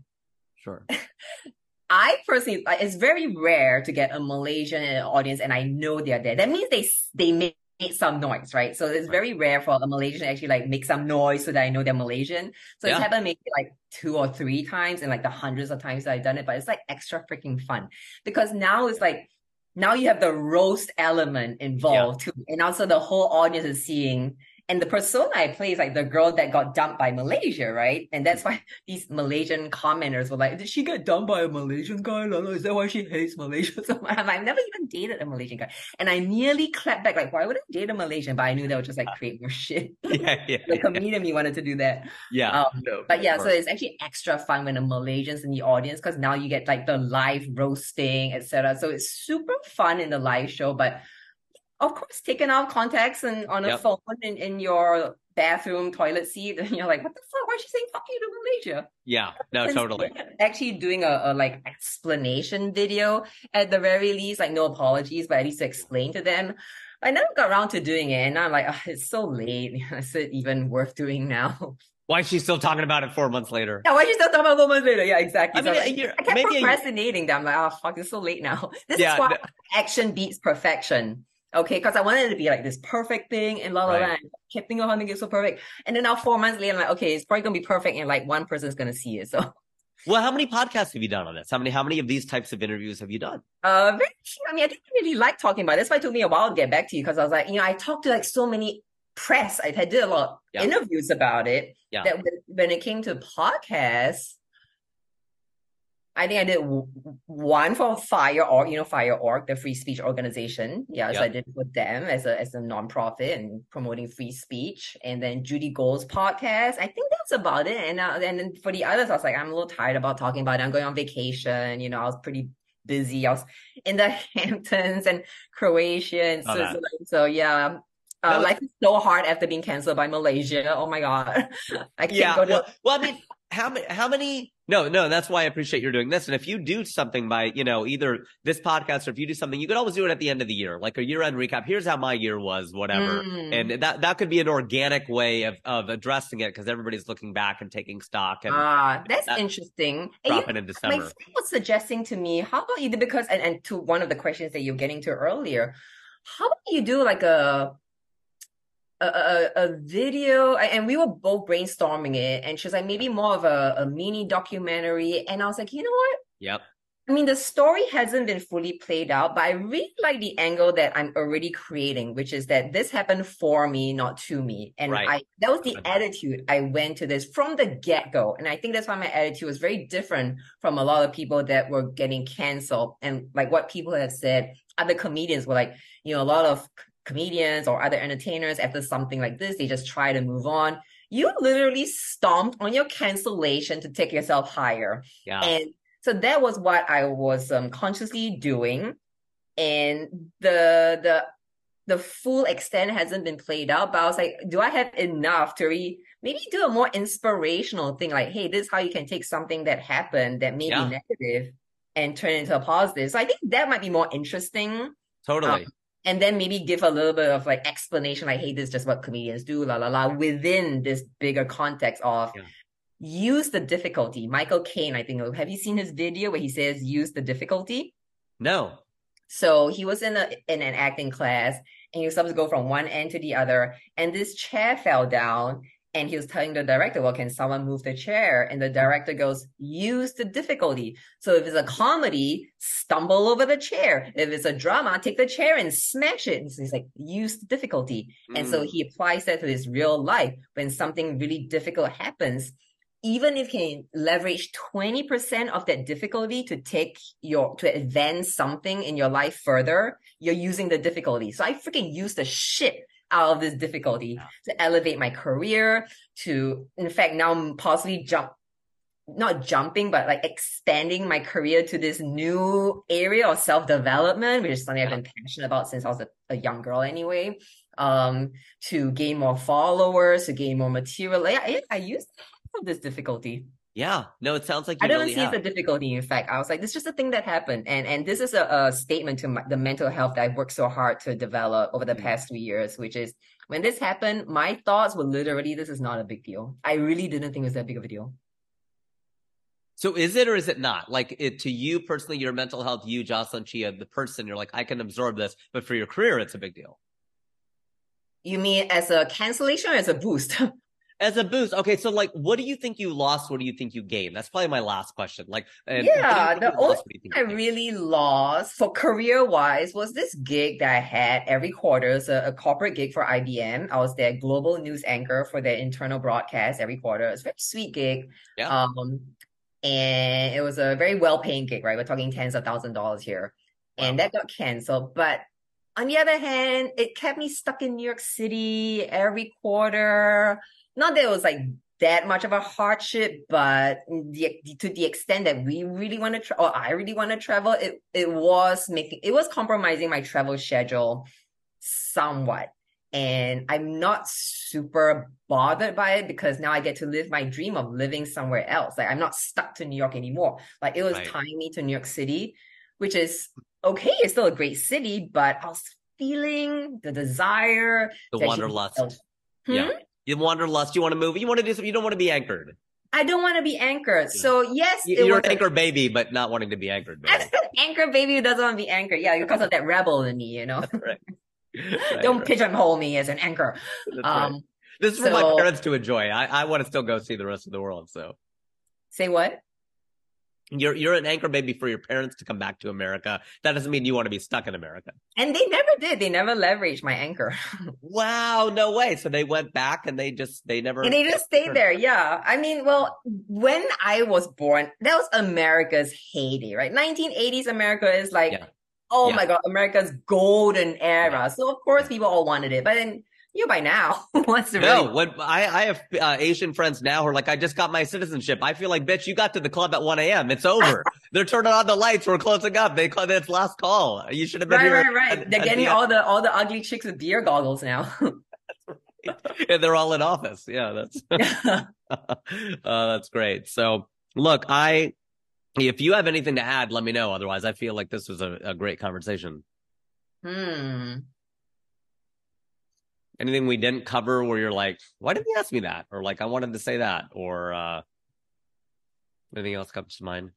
Sure. <laughs> I personally, it's very rare to get a Malaysian in an audience and I know they're there. That means they they made some noise, right? So it's very rare for a Malaysian to actually like make some noise so that I know they're Malaysian. So Yeah. it's happened maybe like two or three times and like the hundreds of times that I've done it, but it's like extra freaking fun because now it's like now you have the roast element involved too, and also the whole audience is seeing. And the persona I play is like the girl that got dumped by Malaysia, right? And that's why <laughs> these Malaysian commenters were like, "Did she get dumped by a Malaysian guy? Lala? Is that why she hates Malaysia?" So <laughs> I'm like, "I've never even dated a Malaysian guy," and I nearly clapped back, like, "Why would I date a Malaysian?" But I knew that would just like create more <laughs> shit. Yeah, yeah, the yeah. comedian me wanted to do that. yeah. Um, No, But yeah, so it's actually extra fun when a Malaysian's in the audience because now you get like the live roasting, etc. So it's super fun in the live show, but of course, taken out of context and on a Yep. phone in, in your bathroom toilet seat, and you're like, what the fuck? Why is she saying fuck you to Malaysia? yeah, no, And totally. Actually doing a, a like explanation video at the very least, like no apologies, but at least to explain to them. I never got around to doing it, and I'm like, "Ah, it's so late. <laughs> Is it even worth doing now? Why is she still talking about it four months later? Yeah, why is she still talking about it four months later? Yeah, exactly. I So mean, like, year- I kept maybe a procrastinating that. I'm like, oh fuck, it's so late now. <laughs> This Yeah, is why no- action beats perfection. Okay, because I wanted it to be like this perfect thing and la la la. I kept thinking of how to make it so perfect. And then now four months later, I'm like, okay, it's probably gonna be perfect and like one person's gonna see it. So Well, how many podcasts have you done on this? How many how many of these types of interviews have you done? uh very few. I mean, I didn't really like talking about it. That's why it took me a while to get back to you because I was like, you know, I talked to like so many press. I had did a lot of Yeah. interviews about it. Yeah. That when, when it came to podcasts, I think I did one for Fire Org, you know, Fire Org, the free speech organization. Yeah, so I did with them as a as a nonprofit and promoting free speech. And then Judy Gold's podcast. I think that's about it. And uh, and then for the others, I was like, I'm a little tired about talking about it. I'm going on vacation. You know, I was pretty busy. I was in the <laughs> Hamptons and Croatia and that. Switzerland. So yeah. Uh, That was- life is so hard after being canceled by Malaysia. Oh my god, <laughs> I can't Yeah. go to Well, well, I mean, how many? How many? No, no. That's why I appreciate you're doing this. And if you do something by, you know, either this podcast or if you do something, you could always do it at the end of the year, like a year-end recap. Here's how my year was, whatever. Mm. And that that could be an organic way of of addressing it because everybody's looking back and taking stock and Ah, that's that- interesting. And you dropping in my December. friend was suggesting to me, how about you because and, and to one of the questions that you're getting to earlier, how about you do like a a, a, a video and we were both brainstorming it and she was like maybe more of a, a mini documentary and I was like, you know what? Yep. I mean, the story hasn't been fully played out, but I really like the angle that I'm already creating, which is that this happened for me, not to me. And Right. I that was the Okay. attitude I went to this from the get-go. And I think that's why my attitude was very different from a lot of people that were getting canceled. And like what people have said, other comedians were like, you know, a lot of comedians or other entertainers after something like this, they just try to move on. You literally stomped on your cancellation to take yourself higher. Yeah. And so that was what I was um, consciously doing. And the the the full extent hasn't been played out, but I was like, do I have enough to re- maybe do a more inspirational thing? Like, hey, this is how you can take something that happened that may Yeah. be negative and turn it into a positive. So I think that might be more interesting. Totally. Um, and then maybe give a little bit of like explanation, like, hey, this is just what comedians do, la la la, within this bigger context of Yeah. use the difficulty. Michael Caine, I think, have you seen his video where he says use the difficulty? no. So he was in a in an acting class and he was supposed to go from one end to the other, and this chair fell down. And he was telling the director, "Well, can someone move the chair?" And the director goes, "Use the difficulty." So if it's a comedy, stumble over the chair. If it's a drama, take the chair and smash it. And so he's like, "Use the difficulty." And so Mm. he applies that to his real life when something really difficult happens. Even if you can leverage 20% of that difficulty to take your, to advance something in your life further, you're using the difficulty. So I freaking use the shit out of this difficulty to elevate my career, to, in fact, now I'm possibly jump, not jumping, but like expanding my career to this new area of self-development, which is something I've been passionate about since I was a, a young girl anyway. Um, to gain more followers, to gain more material. Yeah, I, used I use this difficulty. Yeah. No, it sounds like you I don't really see have. a difficulty. In fact, I was like, this is just a thing that happened, and and this is a, a statement to my, the mental health that I've worked so hard to develop over the Mm. past three years, which is when this happened, my thoughts were literally, this is not a big deal. I really didn't think it was that big of a deal. So is it or is it not? Like it to you personally, your mental health, you, Jocelyn Chia, the person, you're like, I can absorb this, but for your career, it's a big deal. You mean as a cancellation or as a boost? <laughs> As a boost, okay. So, like, what do you think you lost? What do you think you gained? That's probably my last question. Like, Yeah, what do you think the only lost? What do you think I really lost for career wise was this gig that I had every quarter. It's a, a corporate gig for IBM. I was their global news anchor for their internal broadcast every quarter. It's a very sweet gig. Yeah. Um, and it was a very well paying gig, right? We're talking tens of thousand dollars here. And that got canceled. But on the other hand, it kept me stuck in New York City every quarter. Not that it was like that much of a hardship, but the, to the extent that we really want to, tra- or I really want to travel, it it was making it was compromising my travel schedule somewhat. And I'm not super bothered by it because now I get to live my dream of living somewhere else. Like I'm not stuck to New York anymore. Like it was Right. tying me to New York City, which is okay. It's still a great city, but I was feeling the desire The wanderlust. Hmm? Yeah. You wanderlust. You want to move. You want to do something. You don't want to be anchored. I don't want to be anchored. So yes, you, you're was an anchor baby, but not wanting to be anchored. Baby. anchor baby who doesn't want to be anchored. Yeah, because of that rebel in me, you know. right. <laughs> Right, don't right. pigeonhole me as an anchor. That's right. Um, This is for my parents to enjoy. I, I want to still go see the rest of the world. So say what? You're you're an anchor baby for your parents to come back to America. That doesn't mean you want to be stuck in America. And they never did. They never leveraged my anchor. <laughs> Wow, no way. So they went back and they just they never And they just stayed there. Yeah. I mean, well, when I was born, that was America's heyday, right? 1980s America is like, Yeah. oh Yeah. my God, America's golden era. Yeah. So of course people all wanted it. But then you by now, <laughs> wants to No, really when I, I have uh, Asian friends now who are like, I just got my citizenship. I feel like, bitch, you got to the club at 1 a.m. It's over. <laughs> They're turning on the lights. We're closing up. They call it's last call. You should have been Right, here. right, right. at- They're getting the- all the all the ugly chicks with beer goggles now. <laughs> and they're all in office. Yeah, that's uh, that's great. So, look, I if you have anything to add, let me know. Otherwise, I feel like this was a, a great conversation. hmm. Anything we didn't cover where you're like, why didn't you ask me that? Or like, I wanted to say that, or uh anything else comes to mind?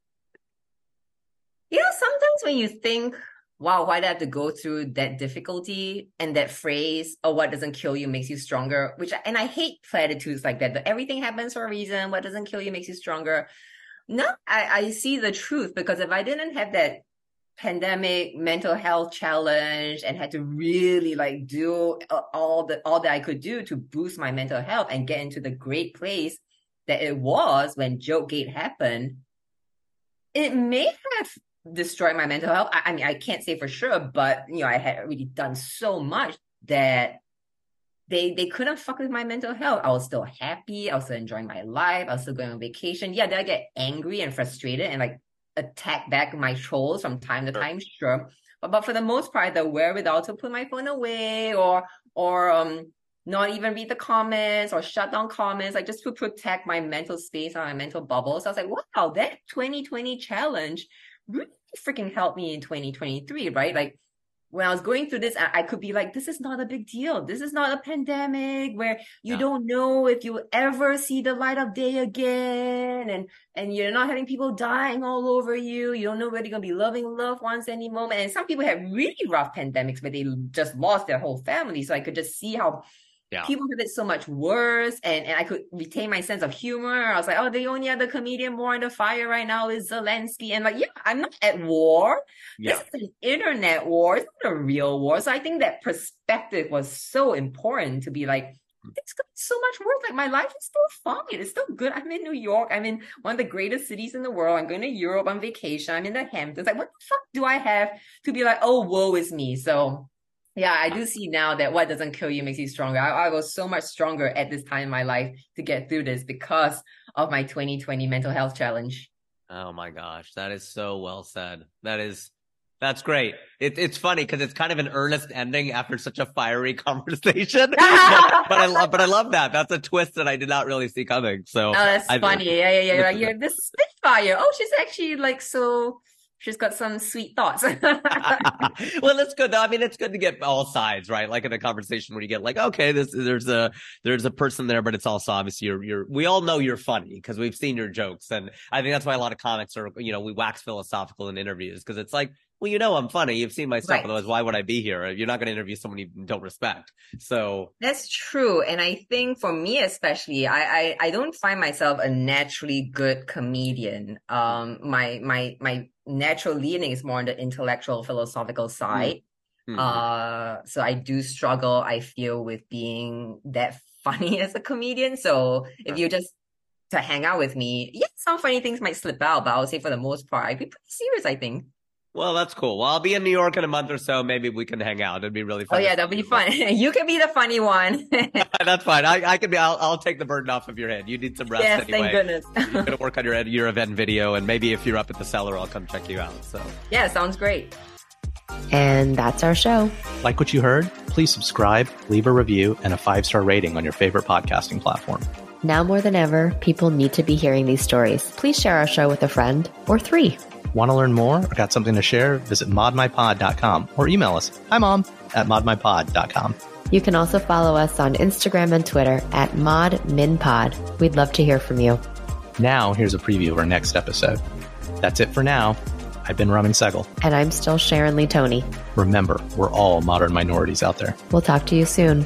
You know, sometimes when you think, wow, why did I have to go through that difficulty and that phrase, oh, what doesn't kill you makes you stronger, which, and I hate platitudes like that, but everything happens for a reason. What doesn't kill you makes you stronger. No, I, I see the truth because if I didn't have that pandemic mental health challenge and had to really like do all the, all that I could do to boost my mental health and get into the great place that it was when joke gate happened, it may have destroyed my mental health. I, I mean, I can't say for sure, but you know, I had already done so much that they they couldn't fuck with my mental health. I was still happy. I was still enjoying my life. I was still going on vacation. Yeah, did I get angry and frustrated and like attack back my trolls from time to time? Sure. But, but for the most part, the wherewithal to put my phone away or or um not even read the comments or shut down comments, like just to protect my mental space and my mental bubble. So I was like, wow, that 2020 challenge really freaking helped me in 2023, right? Like when I was going through this, I, could be like, this is not a big deal. This is not a pandemic where you yeah. don't know if you'll ever see the light of day again. And, and you're not having people dying all over you. You don't know whether you're going to be loving loved ones any moment. And some people have really rough pandemics where they just lost their whole family. So I could just see how yeah. People have it so much worse, and, and I could retain my sense of humor. I was like, oh, the only other comedian more in the fire right now is Zelensky. And like, yeah, I'm not at war. Yeah. This is an internet war. It's not a real war. So I think that perspective was so important to be like, mm. it's so much worse. Like my life is still fine. It's still good. I'm in New York. I'm in one of the greatest cities in the world. I'm going to Europe on vacation. I'm in the Hamptons. Like, what the fuck do I have to be like, oh, woe is me? So yeah, I do see now that what doesn't kill you makes you stronger. I, I, was so much stronger at this time in my life to get through this because of my 2020 mental health challenge. Oh my gosh, that is so well said. That is that's great. It, it's funny because it's kind of an earnest ending after such a fiery <laughs> conversation. <laughs> but, but, I love, but I love that. That's a twist that I did not really see coming. So oh, that's I, funny. Yeah, yeah, yeah. You're <laughs> this Spitfire. Oh, she's actually like so she's got some sweet thoughts. <laughs> <laughs> well, it's good though. I mean, it's good to get all sides, right? Like in a conversation where you get like, okay, this there's a there's a person there, but it's also obviously you're you're we all know you're funny because we've seen your jokes, and I think that's why a lot of comics are you know we wax philosophical in interviews because it's like. Well, you know I'm funny. You've seen my stuff. Right. Otherwise, why would I be here? You're not going to interview someone you don't respect. So that's true. And I think for me, especially, I, I, I don't find myself a naturally good comedian. Um, my, my, my natural leaning is more on the intellectual philosophical mm. side. Mm-hmm. Uh, so I do struggle, I feel, with being that <laughs> funny as a comedian. So if you just to hang out with me, yeah, some funny things might slip out, but I would say for the most part, I'd be pretty serious, I think. Well, that's cool. Well, I'll be in New York in a month or so. Maybe we can hang out. It'd be really oh, fun. Oh yeah, that'll be fun. you can be the funny one. <laughs> <laughs> that's fine. I, I can be. I'll, I'll take the burden off of your head. You need some rest yes, anyway. Thank goodness. you're gonna <laughs> work on your your event video, and maybe if you're up at the cellar, I'll come check you out. So yeah, sounds great. And that's our show. Like what you heard? Please subscribe, leave a review, and a five star rating on your favorite podcasting platform. Now more than ever, people need to be hearing these stories. Please share our show with a friend or three. Want to learn more or got something to share? Visit modminpod.com or email us, hi mom, at modminpod.com. You can also follow us on Instagram and Twitter at modminpod. We'd love to hear from you. Now, here's a preview of our next episode. That's it for now. I've been Raman Sehgal. And I'm still Sharon Lee Thony. Remember, we're all modern minorities out there. We'll talk to you soon.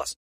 plus.